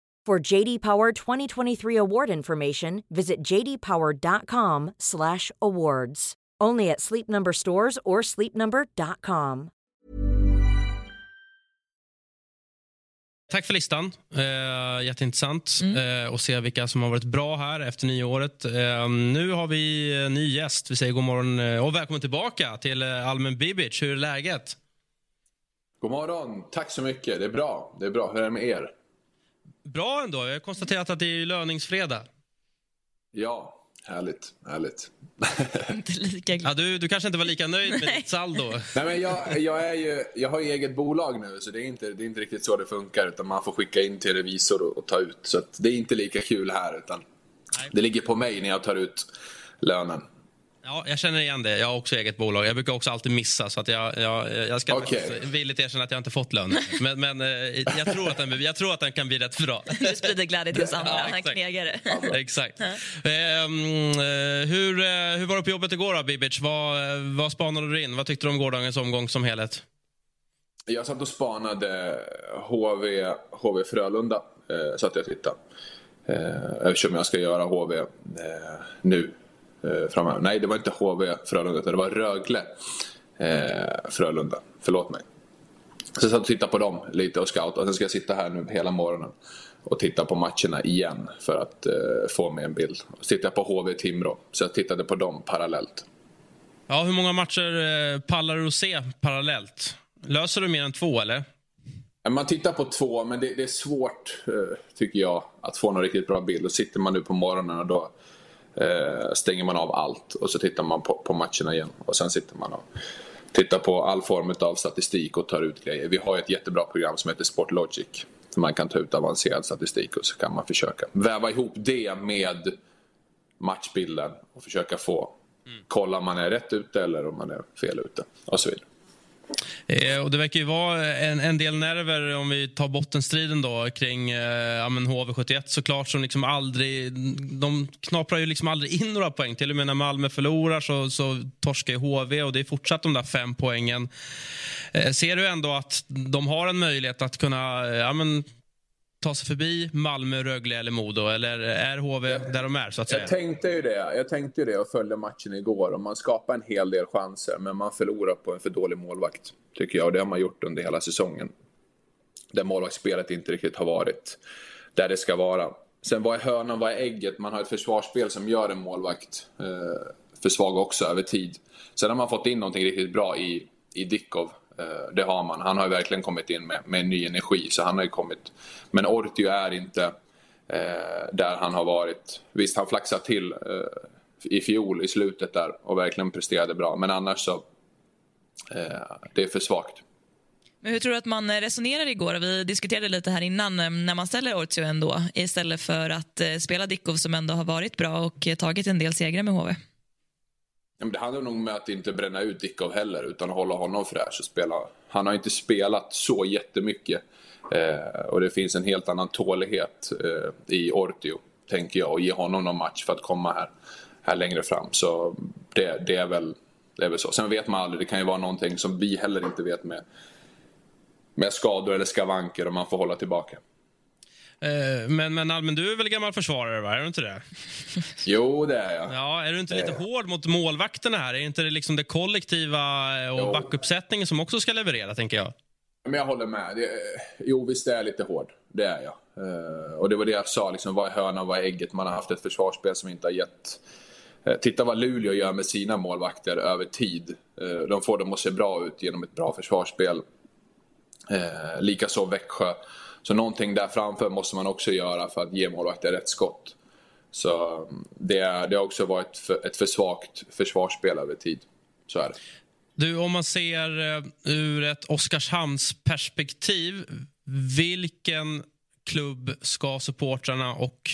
For JD Power 2023 award information, visit jdpower.com/awards. Only at Sleep Number stores or sleepnumber.com. Tack för listan. Eh, jätteintressant Mm. eh, att se vilka som har varit bra här efter nyåret. Eh, nu har vi en ny gäst. Vi säger god morgon eh, och välkommen tillbaka till eh, Almen Bibic. Hur är läget? God morgon. Tack så mycket. Det är bra. Det är bra. Hur är det med er? Bra ändå. Jag har konstaterat att det är löningsfredag. Ja, härligt. Härligt. Inte lika glad. Ja, du, du kanske inte var lika nöjd med ditt saldo? Nej, men jag, jag, är ju, jag har ju eget bolag nu, så det är, inte, det är inte riktigt så det funkar. Utan man får skicka in till revisor och, och ta ut. Så att det är inte lika kul här. Utan Nej. det ligger på mig när jag tar ut lönen. Ja, jag känner igen det. Jag har också eget bolag. Jag brukar också alltid missa. Så att jag, jag, jag ska faktiskt villigt erkänna att jag inte fått lön. Men, men eh, jag, tror att den, jag tror att den kan bli rätt bra. Du sprider glädje till oss andra, Ja, han exakt. knegare. Exakt. Ehm, eh, hur, eh, hur var det på jobbet igår då, Bibic? Vad, vad spanade du in? Vad tyckte du om gårdagens omgång som helhet? Jag satt och spanade HV, HV Frölunda. Eh, satt jag och tittade. Eh, eftersom jag ska göra HV eh, nu eh, framöver. Nej, det var inte HV Frölunda utan det var Rögle eh, Frölunda. Förlåt mig. Så jag satt och tittade på dem lite och scout och sen ska jag sitta här nu hela morgonen och titta på matcherna igen för att eh, få mig en bild. Så tittade jag på HV Timrå så jag tittade på dem parallellt. Ja, hur många matcher eh, pallar du att se parallellt? Löser du mer än två, eller? Man tittar på två, men det, det är svårt, eh, tycker jag, att få någon riktigt bra bild. Och sitter man nu på morgonen och då stänger man av allt och så tittar man på, på matcherna igen. Och sen sitter man och tittar på all form av statistik och tar ut grejer. Vi har ett jättebra program som heter Sportlogic. Där man kan ta ut avancerad statistik och så kan man försöka väva ihop det med matchbilden och försöka få kolla om man är rätt ute eller om man är fel ute och så vidare. Eh, och det verkar ju vara en, en del nerver, om vi tar bottenstriden då, kring eh, ja, HV71 såklart, som liksom aldrig... De knaprar ju liksom aldrig in några poäng. Till och med när Malmö förlorar så, så torskar ju HV och det är fortsatt de där fem poängen. Eh, ser du ändå att de har en möjlighet att kunna eh, ja, men, ta sig förbi Malmö, Rögle eller Modo? Eller är HV där de är, så att säga? Jag tänkte ju det. Jag tänkte ju det och följde matchen igår. Och man skapar en hel del chanser, men man förlorar på en för dålig målvakt. Tycker jag. Och det har man gjort under hela säsongen. Där målvaktsspelet inte riktigt har varit där det ska vara. Sen vad är hönan, vad är ägget? Man har ett försvarsspel som gör en målvakt eh, för svag också över tid. Sen har man fått in någonting riktigt bra i, i Dickov. Eh, det har man. Han har ju verkligen kommit in med, med ny energi. Så han har ju kommit. Men Ortio är inte eh, där han har varit. Visst, han flaxade till eh, i fjol i slutet där och verkligen presterade bra. Men annars så, eh, det är för svagt. Men hur tror du att man eh, resonerar igår? Vi diskuterade lite här innan eh, när man ställer Ortio ändå istället för att spela Dickov som ändå har varit bra och tagit en del segrar med HV. Ja, men det handlar nog om att inte bränna ut Dickov heller utan att hålla honom fräsch och spela. Han har inte spelat så jättemycket eh, och det finns en helt annan tålighet eh, i Ortio, tänker jag, och ge honom någon match för att komma här, här längre fram. Så det, det, är väl, det är väl så. Sen vet man aldrig, det kan ju vara någonting som vi heller inte vet med, med skador eller skavanker om man får hålla tillbaka. Eh, men, men Almen, du är väl gammal försvarare, va? Är du inte det? Jo, det är jag. Ja, är du inte lite Eh. hård mot målvakterna här? Är inte det liksom det kollektiva eh, och Jo. backuppsättningen som också ska leverera, tänker jag? Men jag håller med. Det, jo, visst är jag lite hård. Det är jag. Eh, och det var det jag sa, liksom, vad är hönan, vad är ägget? Man har haft ett försvarsspel som inte har gett Eh, titta vad Luleå gör med sina målvakter över tid. Eh, de får dem att se bra ut genom ett bra försvarsspel. Eh, Likaså Växjö. Så någonting där framför måste man också göra för att ge målvakter rätt skott. Så mm, det, det har också varit för, ett för svagt försvarsspel över tid. Så är det. Du, om man ser eh, ur ett Oskarshamns perspektiv, vilken klubb ska supportrarna och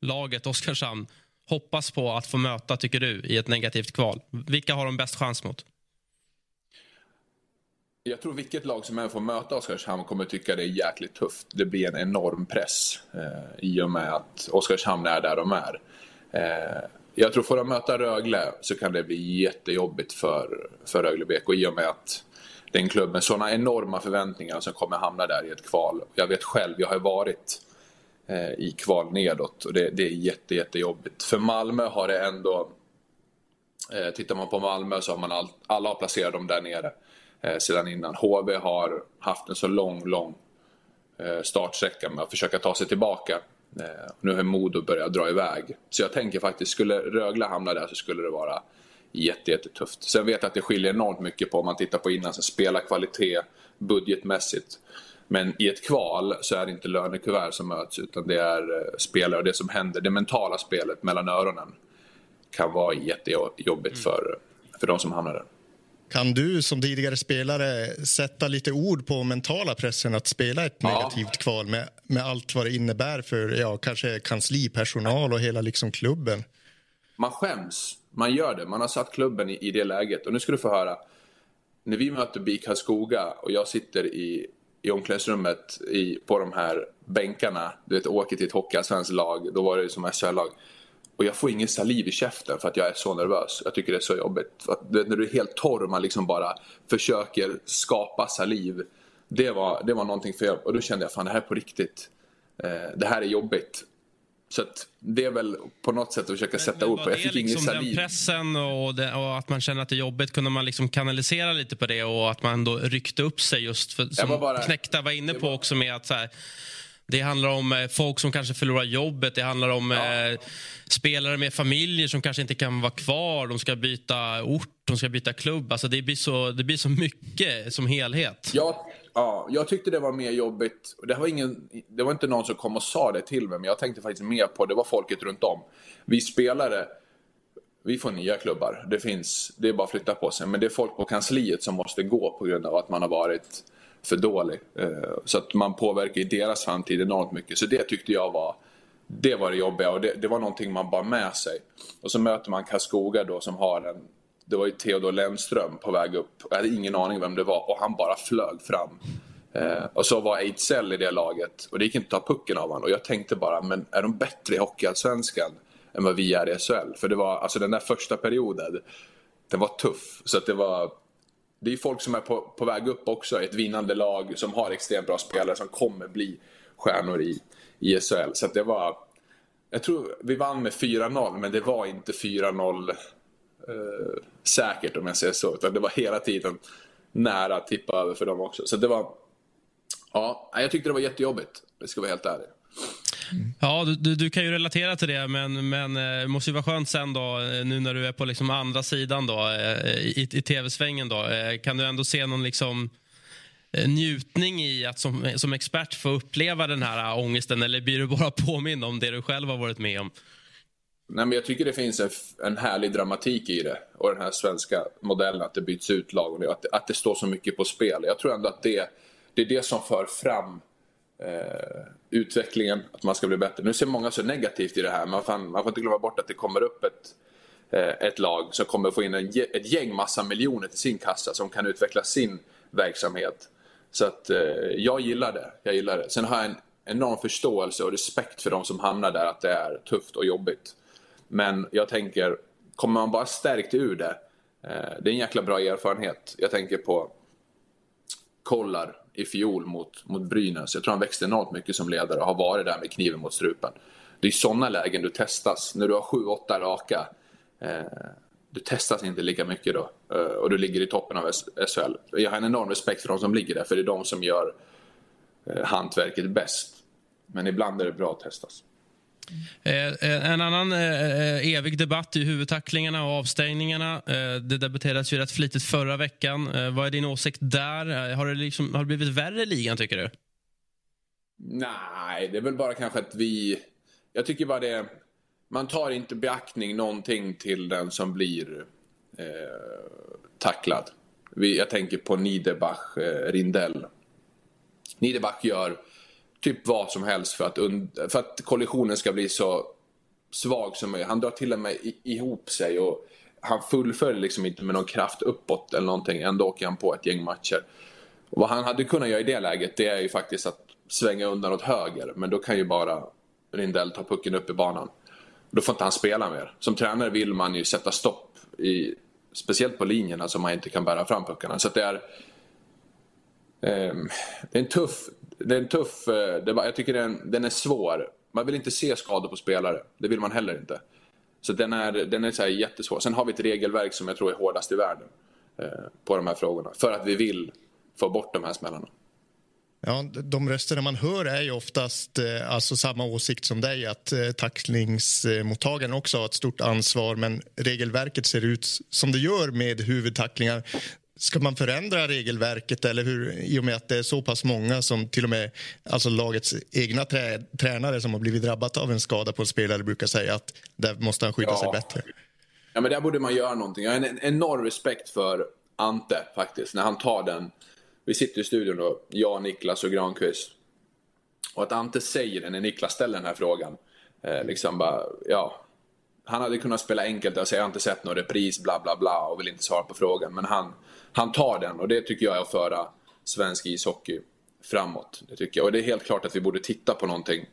laget Oskarshamn hoppas på att få möta, tycker du, i ett negativt kval? Vilka har de bäst chans mot? Jag tror vilket lag som än får möta Oskarshamn kommer tycka det är jäkligt tufft. Det blir en enorm press eh, i och med att Oskarshamn är där de är. Eh, jag tror får de möta Rögle så kan det bli jättejobbigt för, för Rögle BK i och med att det är en klubb med sådana enorma förväntningar som kommer hamna där i ett kval. Jag vet själv, jag har varit eh, i kval nedåt och det, det är jätte, jättejobbigt. För Malmö har det ändå, eh, tittar man på Malmö så har man all, alla har placerat dem där nere sedan innan. HV har haft en så lång, lång eh, startsträcka med att försöka ta sig tillbaka. Eh, nu har Modo börjat dra iväg. Så jag tänker faktiskt, skulle Rögle hamna där så skulle det vara jättetufft. Sen vet jag att det skiljer enormt mycket på om man tittar på innan, så spelarkvalitet, budgetmässigt. Men i ett kval så är det inte lönekuvert som möts utan det är eh, spelare och det som händer, det mentala spelet mellan öronen kan vara jättejobbigt mm. för, för de som hamnar där. Kan du som tidigare spelare sätta lite ord på mentala pressen att spela ett negativt ja. kval med, med allt vad det innebär för ja, kanske kanslipersonal och hela liksom klubben? Man skäms. Man gör det. Man har satt klubben i, i det läget. Och nu ska du få höra. När vi möter BIK Karlskoga och jag sitter i, i omklädningsrummet i, på de här bänkarna. Du vet, åker till ett hockeyallsvenskt lag. Då var det som SHL-lag. Och jag får ingen saliv i käften för att jag är så nervös. Jag tycker det är så jobbigt. Att, när du är helt torr och man liksom bara försöker skapa saliv. Det var, det var någonting fel. Och då kände jag, fan det här är på riktigt. Eh, det här är jobbigt. Så det är väl på något sätt att försöka sätta ord på. Jag fick liksom ingen saliv. Den pressen och, det, och, att man känner att det är jobbigt, kunde man liksom kanalisera lite på det och att man då ryckte upp sig just för, som bara, Knäckta var inne på var... också med att så här, det handlar om eh, folk som kanske förlorar jobbet. Det handlar om ja. eh, spelare med familjer som kanske inte kan vara kvar. De ska byta ort, de ska byta klubb. Alltså det, blir så, det blir så mycket som helhet. Ja, ja, jag tyckte det var mer jobbigt. Det var, ingen, det var inte någon som kom och sa det till mig, men jag tänkte faktiskt mer på det var folket runt om. Vi spelare, vi får nya klubbar. Det finns, det är bara att flytta på sig. Men det är folk på kansliet som måste gå på grund av att man har varit för dålig. Eh, så att man påverkar i deras framtid enormt mycket. Så det tyckte jag var det var det jobbiga och det, det var någonting man bar med sig. Och så möter man Karlskoga då som har en det var ju Theodor Lennström på väg upp. Jag hade ingen aning vem det var och han bara flög fram. Eh, och så var Ejdsell i det laget och det gick inte att ta pucken av honom. Och jag tänkte bara, men är de bättre i Hockeyallsvenskan än vad vi är i SHL? För det var, alltså den där första perioden, den var tuff. Så att det var, det är folk som är på, på väg upp också, ett vinnande lag som har extremt bra spelare som kommer bli stjärnor i, i SHL. Så det var, jag tror vi vann med 4-0 men det var inte 4-0 eh, säkert om jag säger så. Utan det var hela tiden nära att tippa över för dem också. Så det var, ja, jag tyckte det var jättejobbigt. Det ska vara helt ärlig. Ja, du, du, kan ju relatera till det, men, men eh, det eh, måste ju vara skönt sen då, eh, nu när du är på liksom andra sidan då, eh, i, i tv-svängen. Då. Eh, kan du ändå se någon liksom njutning i att som, som expert få uppleva den här ångesten eller blir du bara påmind om det du själv har varit med om? Nej, men jag tycker det finns en, en härlig dramatik i det och den här svenska modellen att det byts ut lag och att, att det står så mycket på spel. Jag tror ändå att det, det är det som för fram eh, utvecklingen, att man ska bli bättre. Nu ser många så negativt i det här, men fan, man får inte glömma bort att det kommer upp ett, eh, ett lag som kommer få in en, ett gäng massa miljoner till sin kassa som kan utveckla sin verksamhet. Så att eh, jag gillar det. Jag gillar det. Sen har jag en enorm förståelse och respekt för de som hamnar där, att det är tufft och jobbigt. Men jag tänker, kommer man bara stärkt ur det, eh, det är en jäkla bra erfarenhet. Jag tänker på Kollar i fjol mot, mot Brynäs. Jag tror han växte enormt mycket som ledare och har varit där med kniven mot strupen. Det är i sådana lägen du testas. När du har 7-8 raka, eh, du testas inte lika mycket då. Eh, och du ligger i toppen av SHL. Jag har en enorm respekt för de som ligger där, för det är de som gör eh, hantverket bäst. Men ibland är det bra att testas. Eh, eh, en annan eh, eh evig debatt är huvudtacklingarna och avstängningarna. Eh, det debatterades ju rätt flitigt förra veckan. Eh, vad är din åsikt där? Har det, liksom, har det blivit värre i ligan, tycker du? Nej, det är väl bara kanske att vi... Jag tycker bara det... Man tar inte beaktning någonting till den som blir eh, tacklad. Vi, jag tänker på Niederbach, eh, Rindell. Niederbach gör typ vad som helst för att, för att kollisionen ska bli så svag som möjligt. Han drar till och med ihop sig och han fullföljer liksom inte med någon kraft uppåt eller någonting. Ändå åker han på ett gäng matcher. Och vad han hade kunnat göra i det läget det är ju faktiskt att svänga undan åt höger. Men då kan ju bara Rindell ta pucken upp i banan. Då får inte han spela mer. Som tränare vill man ju sätta stopp i speciellt på linjerna som man inte kan bära fram puckarna. Så det är eh, det är en tuff, det är en tuff eh, debatt. Jag tycker den, den är svår. Man vill inte se skador på spelare. Det vill man heller inte. Så den är, den är så jättesvår. Sen har vi ett regelverk som jag tror är hårdast i världen eh, på de här frågorna. För att vi vill få bort de här smällarna. Ja, de rösterna man hör är ju oftast eh, alltså samma åsikt som dig att eh, tacklingsmottagaren också har ett stort ansvar men regelverket ser ut som det gör med huvudtacklingar. Ska man förändra regelverket eller hur, i och med att det är så pass många som till och med alltså lagets egna trä, tränare som har blivit drabbat av en skada på en spelare brukar säga att där måste han skydda ja. sig bättre. Ja, men där borde man göra någonting. Jag har en enorm respekt för Ante faktiskt när han tar den vi sitter i studion då, jag, Niklas och Granqvist. Och att Ante säger det när Niklas ställer den här frågan. Eh, liksom bara, ja. Han hade kunnat spela enkelt och säga jag har inte sett någon repris, bla bla bla och vill inte svara på frågan. Men han, han tar den och det tycker jag är att föra svensk ishockey framåt. Det tycker jag. Och det är helt klart att vi borde titta på någonting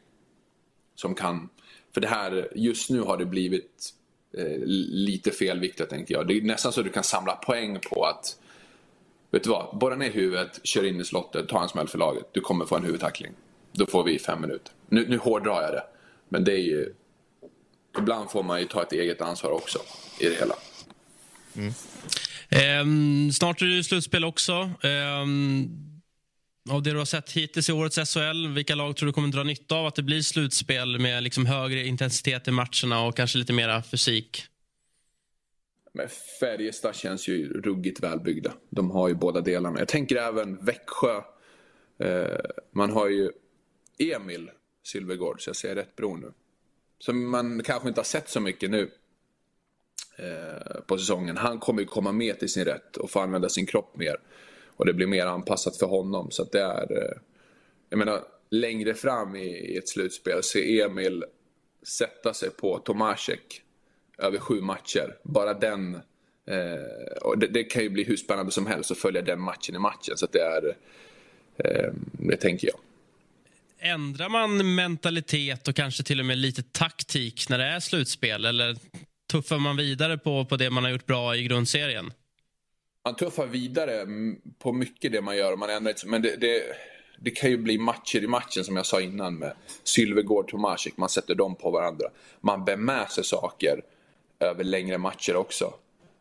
som kan... För det här, just nu har det blivit eh, lite felviktat tänker jag. Det är nästan så att du kan samla poäng på att Vet du vad? Borra ner huvudet, kör in i slottet, ta en smäll för laget. Du kommer få en huvudtackling. Då får vi fem minuter. Nu, nu hårdrar jag det. Men det är ju... Ibland får man ju ta ett eget ansvar också i det hela. Mm. Um, snart är det slutspel också. Um, av det du har sett hittills i årets SHL, vilka lag tror du kommer dra nytta av att det blir slutspel med liksom högre intensitet i matcherna och kanske lite mera fysik? Men Färjestad känns ju ruggigt välbyggda. De har ju båda delarna. Jag tänker även Växjö. Eh, man har ju Emil Sylvegård, så jag säger rätt bror nu. Som man kanske inte har sett så mycket nu Eh, på säsongen. Han kommer ju komma med till sin rätt och få använda sin kropp mer. Och det blir mer anpassat för honom. Så att det är... Eh, jag menar, längre fram i, i ett slutspel se Emil sätta sig på Tomasek över sju matcher. Bara den, eh, och det, det, kan ju bli hur spännande som helst att följa den matchen i matchen. Så det är, eh, det tänker jag. Ändrar man mentalitet och kanske till och med lite taktik när det är slutspel? Eller tuffar man vidare på, på det man har gjort bra i grundserien? Man tuffar vidare på mycket det man gör. Man ändrar inte, men det, det, det kan ju bli matcher i matchen som jag sa innan med Sylvegård, Tomasik. Man sätter dem på varandra. Man bär med sig saker över längre matcher också.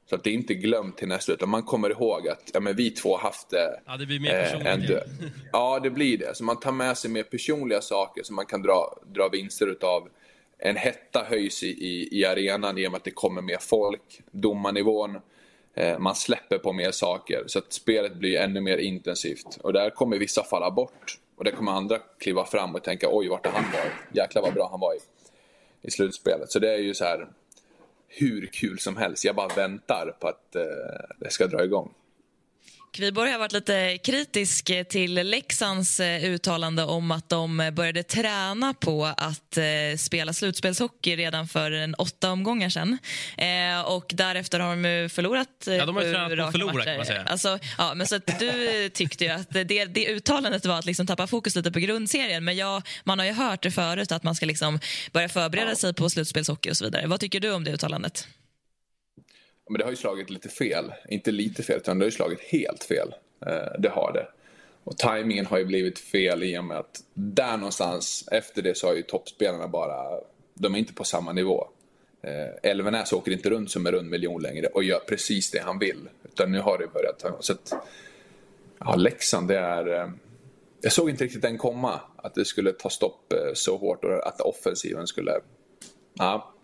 Så att det är inte glömt till nästa utan man kommer ihåg att ja, men vi två har haft det. Ja, det blir mer personligt. Eh, ja, det blir det. Så man tar med sig mer personliga saker som man kan dra, dra vinster utav. En hetta höjs i, i, i arenan i och med att det kommer mer folk. Domarnivån, eh, man släpper på mer saker. Så att spelet blir ännu mer intensivt. Och där kommer vissa falla bort. Och där kommer andra kliva fram och tänka oj, vart har han varit? Jäklar vad bra han var i, i slutspelet. Så det är ju så här hur kul som helst. Jag bara väntar på att eh, det ska dra igång. Kviborg har varit lite kritisk till Leksands eh, uttalande om att de började träna på att eh, spela slutspelshockey redan för en åtta omgångar sen. Eh, och därefter har de förlorat Ja, de har ju tränat på att förlora kan man säga. Alltså, ja, men så att du tyckte ju att det, det uttalandet var att liksom tappa fokus lite på grundserien. Men ja, man har ju hört det förut att man ska liksom börja förbereda sig på slutspelshockey och så vidare. Vad tycker du om det uttalandet? Men det har ju slagit lite fel. Inte lite fel, utan det har ju slagit helt fel. Eh, det har det. Och tajmingen har ju blivit fel i och med att där någonstans, efter det så har ju toppspelarna bara, de är inte på samma nivå. Eh, Elvenäs åker inte runt som en rund miljon längre och gör precis det han vill. Utan nu har det börjat ta Så att, ja, Leksand, det är... Eh, jag såg inte riktigt den komma. Att det skulle ta stopp eh, så hårt och att offensiven skulle... Ja,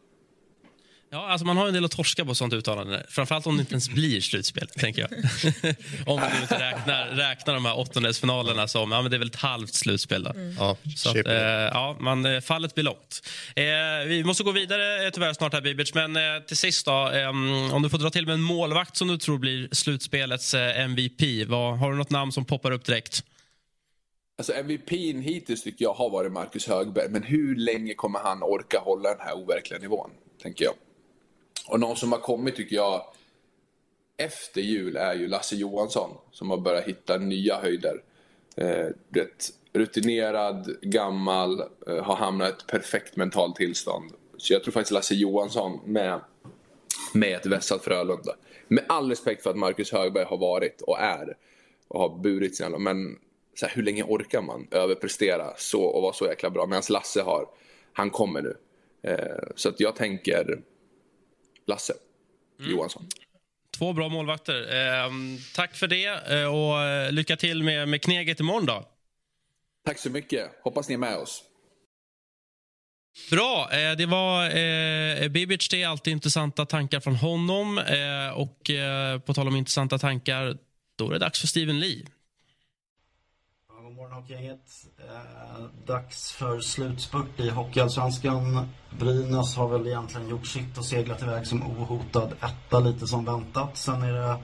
Ja, alltså man har en del att torska på sånt uttalande. Framförallt om det inte ens blir slutspel, tänker jag. om man inte räknar, räknar de här åttondelsfinalerna som ja, men det är väl ett halvt slutspel. Då. Mm. Ja, Så att, eh, ja, man, eh, fallet blir långt. Eh, vi måste gå vidare eh, tyvärr snart här, Bibic. Men eh, till sist då, eh, om du får dra till med en målvakt som du tror blir slutspelets eh, MVP. Vad, har du något namn som poppar upp direkt? Alltså MVPn hittills tycker jag har varit Marcus Högberg. Men hur länge kommer han orka hålla den här overkliga nivån? Tänker jag. Och någon som har kommit tycker jag efter jul är ju Lasse Johansson som har börjat hitta nya höjder. Eh, vet, rutinerad, gammal, eh, har hamnat i ett perfekt mentalt tillstånd. Så jag tror faktiskt Lasse Johansson med, med ett vässat Frölunda. Med all respekt för att Marcus Högberg har varit och är och har burit sina men så här, hur länge orkar man överprestera så och vara så jäkla bra? Medan Lasse har, han kommer nu. Eh, så att jag tänker Lasse Johansson. Två bra målvakter. Eh, tack för det eh, och eh, lycka till med, med kneget imorgon då. Tack så mycket. Hoppas ni är med oss. Bra. Eh, det var eh, Bibic. Det är alltid intressanta tankar från honom. Eh, och eh, på tal om intressanta tankar, då är det dags för Steven Lee. Ja, Eh, dags för slutspurt i Hockeyallsvenskan. Brynäs har väl egentligen gjort sitt och seglat iväg som ohotad etta lite som väntat. Sen är det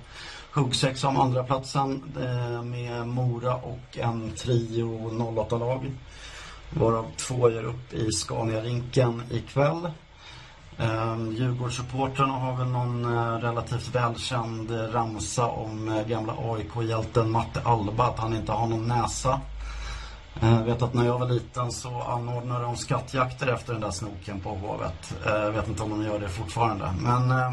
huggsexa om andra platsen eh, med Mora och en trio 08-lag. Varav två gör upp i Scania-rinken ikväll. Um, Djurgårdssupportrarna har väl någon eh, relativt välkänd eh, ramsa om eh, gamla AIK-hjälten Matte Alba, att han inte har någon näsa. Jag vet att när jag var liten så anordnade de skattjakter efter den där snoken på Hovet. Jag vet inte om de gör det fortfarande. Men eh,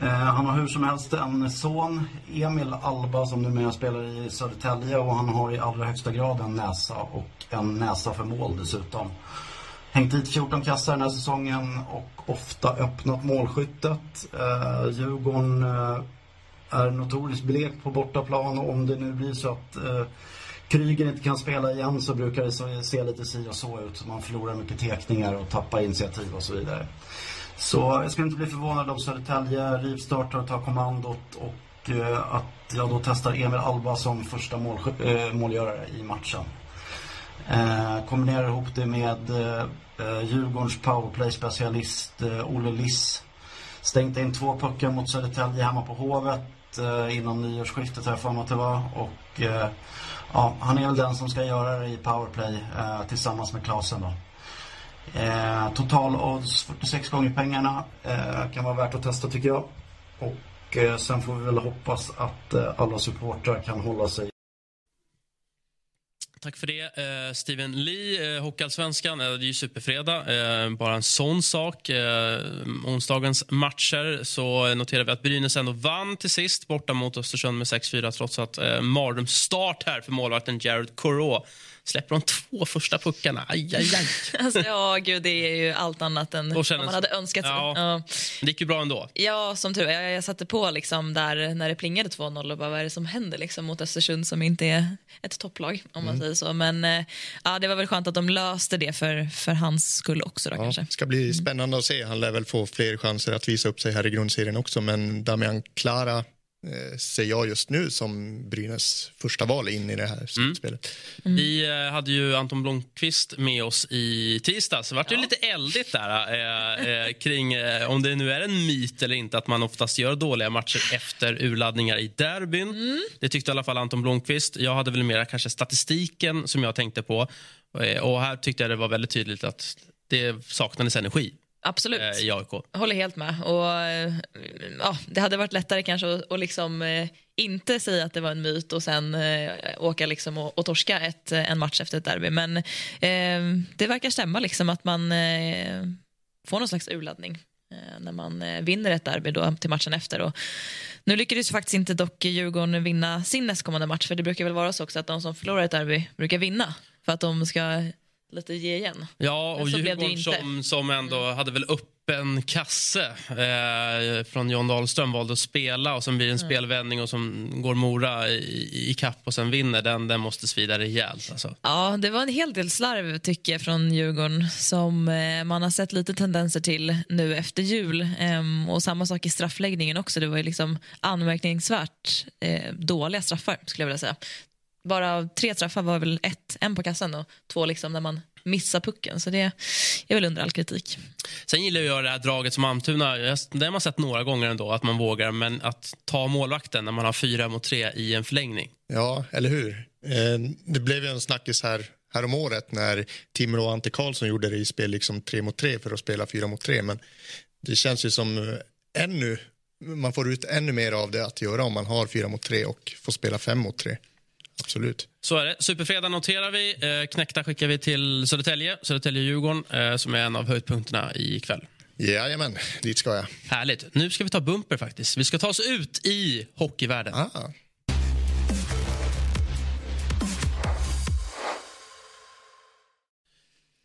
eh, han har hur som helst en son, Emil Alba, som numera spelar i Södertälje och han har i allra högsta grad en näsa och en näsa för mål dessutom. Hängt dit 14 kassar den här säsongen och ofta öppnat målskyttet. Eh, Djurgården eh, är notoriskt blek på bortaplan och om det nu blir så att eh, Kryger inte kan spela igen så brukar det så- se lite si och så ut. Man förlorar mycket tekningar och tappar initiativ och så vidare. Så jag skulle inte bli förvånad om Södertälje rivstartar och tar kommandot och eh, att jag då testar Emil Alba som första mål, eh, målgörare i matchen. Eh, kombinerar ihop det med eh, eh, Djurgårdens powerplay-specialist eh, Olle Liss. Stängt in två puckar mot Södertälje hemma på Hovet eh, innan nyårsskiftet har jag för mig att det var. Och, eh, ja, han är väl den som ska göra det i powerplay eh, tillsammans med Klasen då. Eh, total odds 46 gånger pengarna. Eh, kan vara värt att testa tycker jag. Och eh, sen får vi väl hoppas att eh, alla supportrar kan hålla sig Tack för det, Uh, Steven Lee. uh, Hockeyallsvenskan, Uh, det är ju superfredag. Uh, bara en sån sak. Uh, onsdagens matcher så noterar vi att Brynäs ändå vann till sist borta mot Östersund med 6-4 trots att uh, mardrömsstart här för målvakten Jared Corot. Släpper de två första puckarna. Aj, aj, aj. Alltså, ja, gud, det är ju allt annat än vad man hade önskat sig. Ja. Ja. Det gick ju bra ändå. Ja, som tur jag, jag satte på liksom där när det plingade 2-0 och bara vad är det som händer liksom mot Östersund som inte är ett topplag om man Mm. säger så. Men eh, ja, det var väl skönt att de löste det för, för hans skull också då Ja, kanske. det ska bli spännande att se. Han lär väl få fler chanser att visa upp sig här i grundserien också. Men Damian Klara ser jag just nu som Brynäs första val in i det här slutspelet. Vi eh, hade ju Anton Blomqvist med oss i tisdags. Det vart ju lite eldigt där eh, eh, kring eh, om det nu är en myt eller inte att man oftast gör dåliga matcher efter urladdningar i derbyn. Det tyckte i alla fall Anton Blomqvist. Jag hade väl mer kanske statistiken som jag tänkte på. Eh, och här tyckte jag det var väldigt tydligt att det saknades energi Absolut. eh, i AIK. Jag håller helt med. Och, eh, ja, det hade varit lättare kanske att, att liksom, eh, inte säga att det var en myt och sen eh, åka liksom och, och torska ett, eh, en match efter ett derby. Men eh, det verkar stämma liksom att man får någon slags urladdning när man vinner ett derby då, till matchen efter. Och nu lyckades faktiskt inte dock Djurgården vinna sin nästkommande match för det brukar väl vara så också att de som förlorar ett derby brukar vinna för att de ska lite ge igen. Ja, och Djurgården som, som ändå hade väl öppen kasse eh, från John Dahlström valde att spela och sen blir det en mm. spelvändning och som går Mora i, i kapp och sen vinner, den, den måste svida rejält. Alltså. Ja, det var en hel del slarv tycker jag från Djurgården som eh, man har sett lite tendenser till nu efter jul. Eh, och samma sak i straffläggningen också, det var ju liksom anmärkningsvärt eh, dåliga straffar skulle jag vilja säga. Bara tre straffar var väl ett, en på kassen och två liksom när man missa pucken. Så det är väl under all kritik. Sen gillar jag det här draget som Almtuna, det har man sett några gånger ändå, att man vågar, men att ta målvakten när man har fyra mot tre i en förlängning. Ja, eller hur? Eh, det blev ju en snackis här härom året när Timrå och Ante Karlsson gjorde det i spel liksom tre mot tre för att spela fyra mot tre. Men det känns ju som ännu, man får ut ännu mer av det att göra om man har fyra mot tre och får spela fem mot tre. Absolut. Så är det. Superfredag noterar vi. Eh, knäckta skickar vi till Södertälje, Södertälje-Djurgården, eh, som är en av höjdpunkterna ikväll. Jajamän, dit ska jag. Härligt. Nu ska vi ta bumper faktiskt. Vi ska ta oss ut i hockeyvärlden. Ah.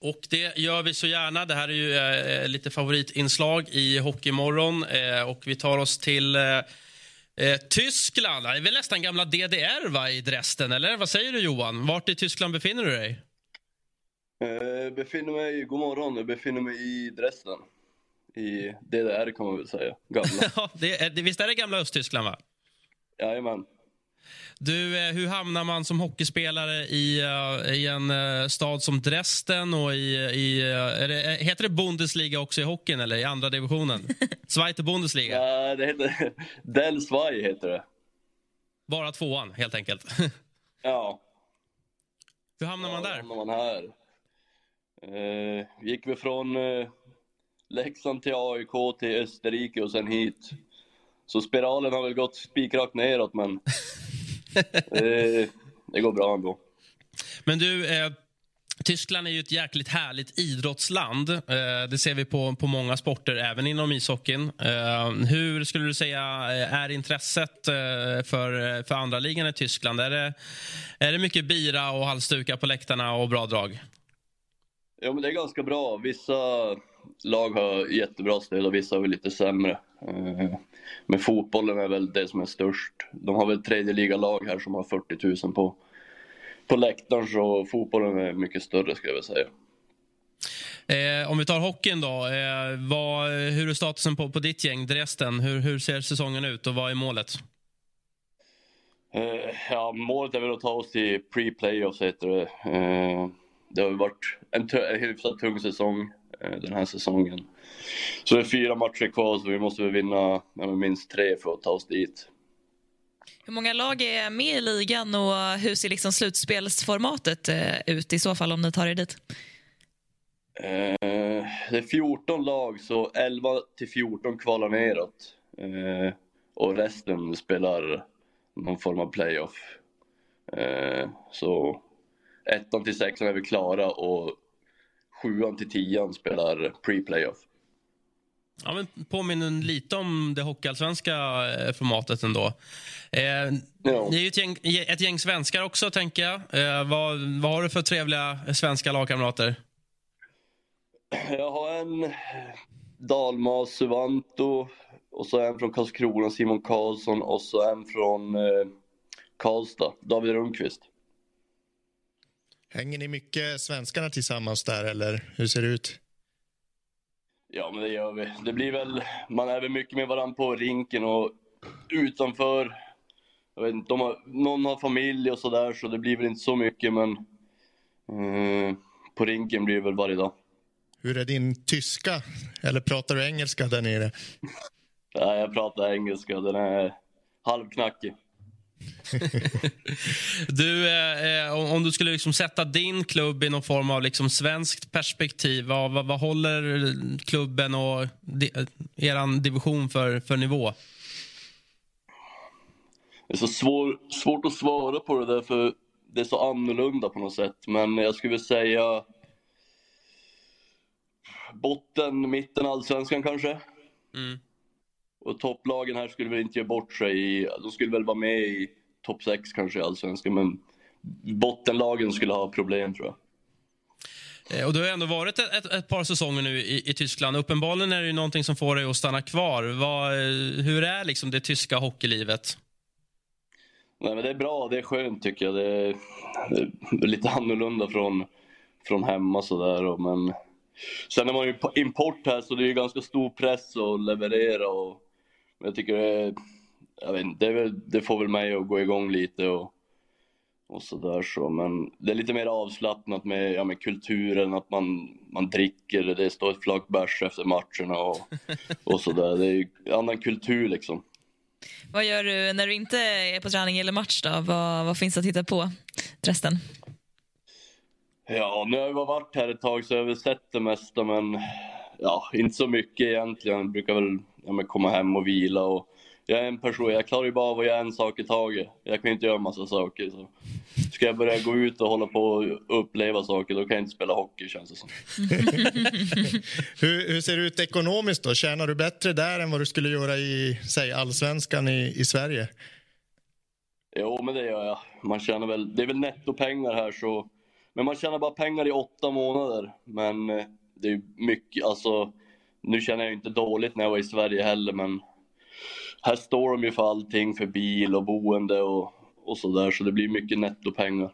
Och det gör vi så gärna. Det här är ju eh, lite favoritinslag i Hockeymorgon. Eh, och vi tar oss till eh, Eh, Tyskland, det är väl nästan gamla DDR va, i Dresden, eller vad säger du Johan? Vart i Tyskland befinner du dig? Eh, befinner mig, god morgon, jag befinner mig i Dresden. I DDR kan man väl säga, gamla. ja, det är, visst är det gamla Östtyskland va? Jajamän. Du, eh, hur hamnar man som hockeyspelare i, uh, i en uh, stad som Dresden? Och i, i, det, heter det Bundesliga också i hockeyn, eller i andra divisionen? Zweite Bundesliga? Ja, det heter Del Zwei heter det. Bara tvåan, helt enkelt? ja. Hur hamnar ja, man där? Hur hamnar man här? Uh, gick vi från uh, Leksand till AIK till Österrike och sen hit. Så spiralen har väl gått spikrakt neråt, men det, går bra ändå. Men du, eh, Tyskland är ju ett jäkligt härligt idrottsland. Eh, det ser vi på, på många sporter, även inom ishockeyn. Eh, hur skulle du säga eh, är intresset eh, för, för andra ligan i Tyskland? Är det, är det mycket bira och halsdukar på läktarna och bra drag? Ja, men det är ganska bra. Vissa lag har jättebra stöd och vissa har lite sämre. Eh, men fotbollen är väl det som är störst. De har väl tredje ligalag här som har 40 000 på, på läktaren så fotbollen är mycket större skulle jag vilja säga. Eh, om vi tar hockeyn då. Eh, vad, hur är statusen på, på ditt gäng, Dresden? Hur, hur ser säsongen ut och vad är målet? Eh, ja, målet är väl att ta oss till pre-playoffs heter det. Eh, det har varit en, en hyfsat tung säsong den här säsongen. Så det är fyra matcher kvar så vi måste vinna minst tre för att ta oss dit. Hur många lag är med i ligan och hur ser liksom slutspelsformatet eh, ut i så fall om ni tar er dit? Eh, det är 14 lag så 11 till 14 kvalar neråt. och resten spelar någon form av playoff. så ettan till sexan är vi klara och sjuan till tian spelar pre-playoff. Ja, men påminner lite om det hockeyallsvenska eh, formatet ändå. Eh, ja. Det är ju ett gäng, ett gäng svenskar också, tänker jag. Eh, vad, vad har du för trevliga svenska lagkamrater? Jag har en Dalmas Suvanto och så en från Karlskrona, Simon Karlsson och så en från eh, Karlstad, David Rundqvist. Hänger ni mycket svenskarna tillsammans där eller hur ser det ut? Ja, men det gör vi. Det blir väl, man är väl mycket med varandra på rinken och utanför. Jag vet inte, har, någon har familj och sådär så det blir väl inte så mycket men eh, på rinken blir det väl varje dag. Hur är din tyska? Eller pratar du engelska där nere? Nej, jag pratar engelska. Den är halvknackig. Du, eh, eh om du skulle liksom sätta din klubb i någon form av liksom svenskt perspektiv, vad, vad, vad håller klubben och di, er division för, för nivå? Det är så svår, svårt att svara på det där, för det är så annorlunda på något sätt. Men jag skulle säga botten, mitten, allsvenskan kanske. Mm. Och topplagen här skulle väl inte göra bort sig. de skulle väl vara med i topp 6 kanske i allsvenskan, men bottenlagen skulle ha problem tror jag. Eh, och du har ändå varit ett, ett, ett, par säsonger nu i, i Tyskland. Uppenbarligen är det ju någonting som får dig att stanna kvar. Vad, eh, hur är liksom det tyska hockeylivet? Nej, men det är bra, det är skönt tycker jag. Det är, det är lite annorlunda från, från hemma sådär. Men sen är man ju import här så det är ju ganska stor press att leverera. Och, jag tycker det, jag vet, det, är väl, det får väl mig att gå igång lite. Och, och sådär så. Men det är lite mer avslappnat med, ja, med kulturen, att man, man dricker, det står ett flak bärs efter matcherna och, och sådär. Det är ju annan kultur liksom. Vad gör du när du inte är på träning eller match då? Vad, vad finns det att hitta på resten? Ja, nu har jag varit här ett tag så jag har väl sett det mesta men ja, inte så mycket egentligen. Jag brukar väl ja, komma hem och vila och jag är en person, jag klarar ju bara av att göra en sak i taget. Jag kan inte göra massa saker. Så. Ska jag börja gå ut och hålla på och uppleva saker, då kan jag inte spela hockey känns det som. hur, hur, ser det ut ekonomiskt då? Tjänar du bättre där än vad du skulle göra i, säg, allsvenskan i, i Sverige? Jo, men det gör jag. Man tjänar väl, det är väl nettopengar här så. Men man tjänar bara pengar i åtta månader. Men eh, det är mycket, alltså. Nu känner jag inte dåligt när jag var i Sverige heller, men här står de ju för allting, för bil och boende och, och sådär, så det blir mycket nettopengar.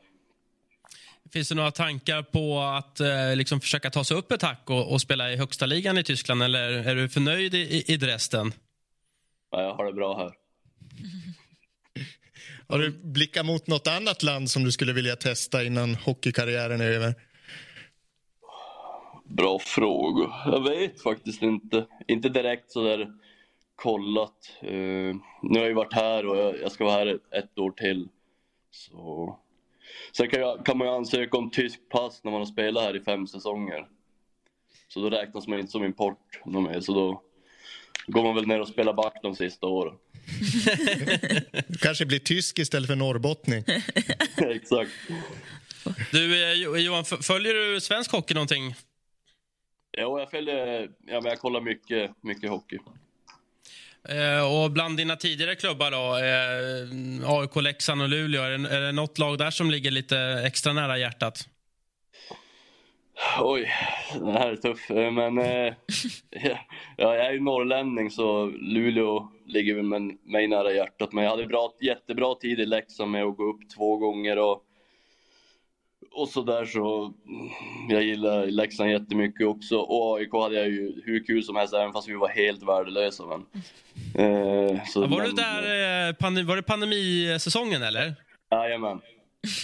Finns det några tankar på att eh, liksom försöka ta sig upp ett hack och, och, spela i högsta ligan i Tyskland, eller är du förnöjd i, i Dresden? Ja, jag har det bra här. Har du blickat mot något annat land som du skulle vilja testa innan hockeykarriären är över? Bra fråga. Jag vet faktiskt inte. Inte direkt så där kollat. Uh, nu har jag ju varit här och jag, jag ska vara här ett, ett, år till. Så. Sen kan, jag, kan man ju ansöka om tysk pass när man har spelat här i fem säsonger. Så då räknas man inte som import mer, så då går man väl ner och spelar back de sista åren. kanske blir tysk istället för norrbottning. Exakt. Du, eh, Johan, följer du svensk hockey någonting? Jo, jag följer, ja, men jag kollar mycket, mycket hockey. Eh, och bland dina tidigare klubbar då, eh, AIK, Leksand och Luleå, är det, är det något lag där som ligger lite extra nära hjärtat? Oj, den här är tuff. Eh, men eh, ja, jag är ju norrlänning så Luleå ligger mig nära hjärtat. Men jag hade bra, jättebra tid i Leksand med att gå upp två gånger och och så där så, jag gillar Leksand jättemycket också och AIK hade jag ju hur kul som helst även fast vi var helt värdelösa. Men, eh, så, var men, du där, eh, var det pandemisäsongen eller? Jajamän.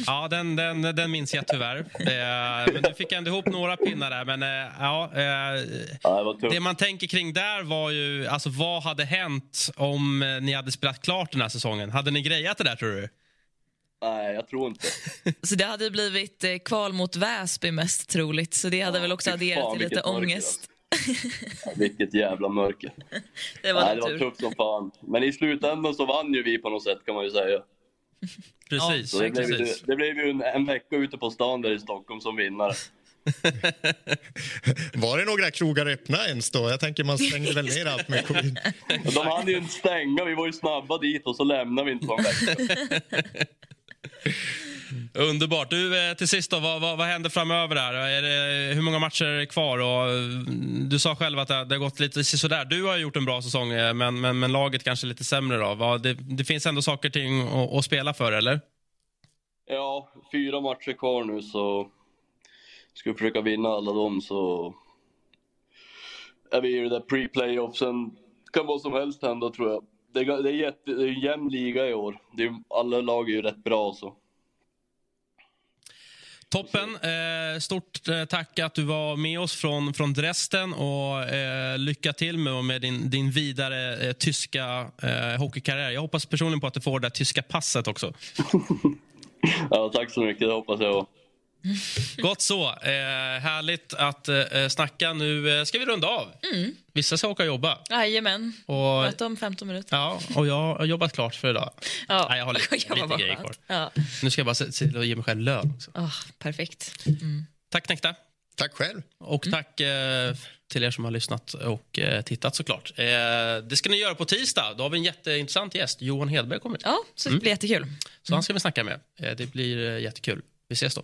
Ja, den, den, den minns jag tyvärr. Eh, men du fick ändå ihop några pinnar där. Men eh, ja, eh, ja det, det, man tänker kring där var ju, alltså vad hade hänt om ni hade spelat klart den här säsongen? Hade ni grejat det där tror du? Nej, jag tror inte. Så det hade blivit eh, kval mot Väsby mest troligt, så det hade ja, väl också adderat till lite ångest. ja, vilket jävla mörker. det var, Nej, det var tufft som fan. Men i slutändan så vann ju vi på något sätt kan man ju säga. Precis. Så det, blev, precis. det blev ju en, en vecka ute på stan där i Stockholm som vinnare. Var det några krogar öppna ens då? Jag tänker man stängde väl ner allt med covid. De hade ju inte stänga, vi var ju snabba dit och så lämnade vi inte på en vecka. Underbart. Du, eh, till sist, då, vad, vad, vad händer framöver? Här? Är det, hur många matcher är kvar? Och, mm, du sa själv att det, det har gått lite sådär. Du har gjort en bra säsong, eh, men, men, men laget kanske lite sämre. Då. Vad, det, det finns ändå saker och ting att, att spela för, eller? Ja, fyra matcher kvar nu, så ska vi försöka vinna alla dem så är vi i det där pre-playoffsen. kan vad som helst hända tror jag. Det är, det är, jätte, det är en jämn liga i år. Det är, alla lag är ju rätt bra så. Toppen. Eh, stort eh, tack att du var med oss från, från Dresden. Och, eh, lycka till med, med din, din vidare eh, tyska eh, hockeykarriär. Jag hoppas personligen på att du får det där tyska passet också. ja, tack så mycket. Det hoppas jag. Gott så. Eh, härligt att eh, snacka. Nu eh, ska vi runda av. Mm. Vissa ska åka och jobba. Jajamän. Och, Möte om 15 minuter. Ja, och jag har jobbat klart för idag. Ja. Nej, jag har lite, jag lite grejer kvar. Ja. Nu ska jag bara se till att ge mig själv lön. Också. Oh, perfekt. Mm. Tack, Nekta. Tack själv. Och mm. tack eh, till er som har lyssnat och eh, tittat såklart. Eh, det ska ni göra på tisdag. Då har vi en jätteintressant gäst. Johan Hedberg kommer. Ja, så det blir mm. jättekul. Så han ska vi snacka med. Eh, det blir eh, jättekul. Vi ses då.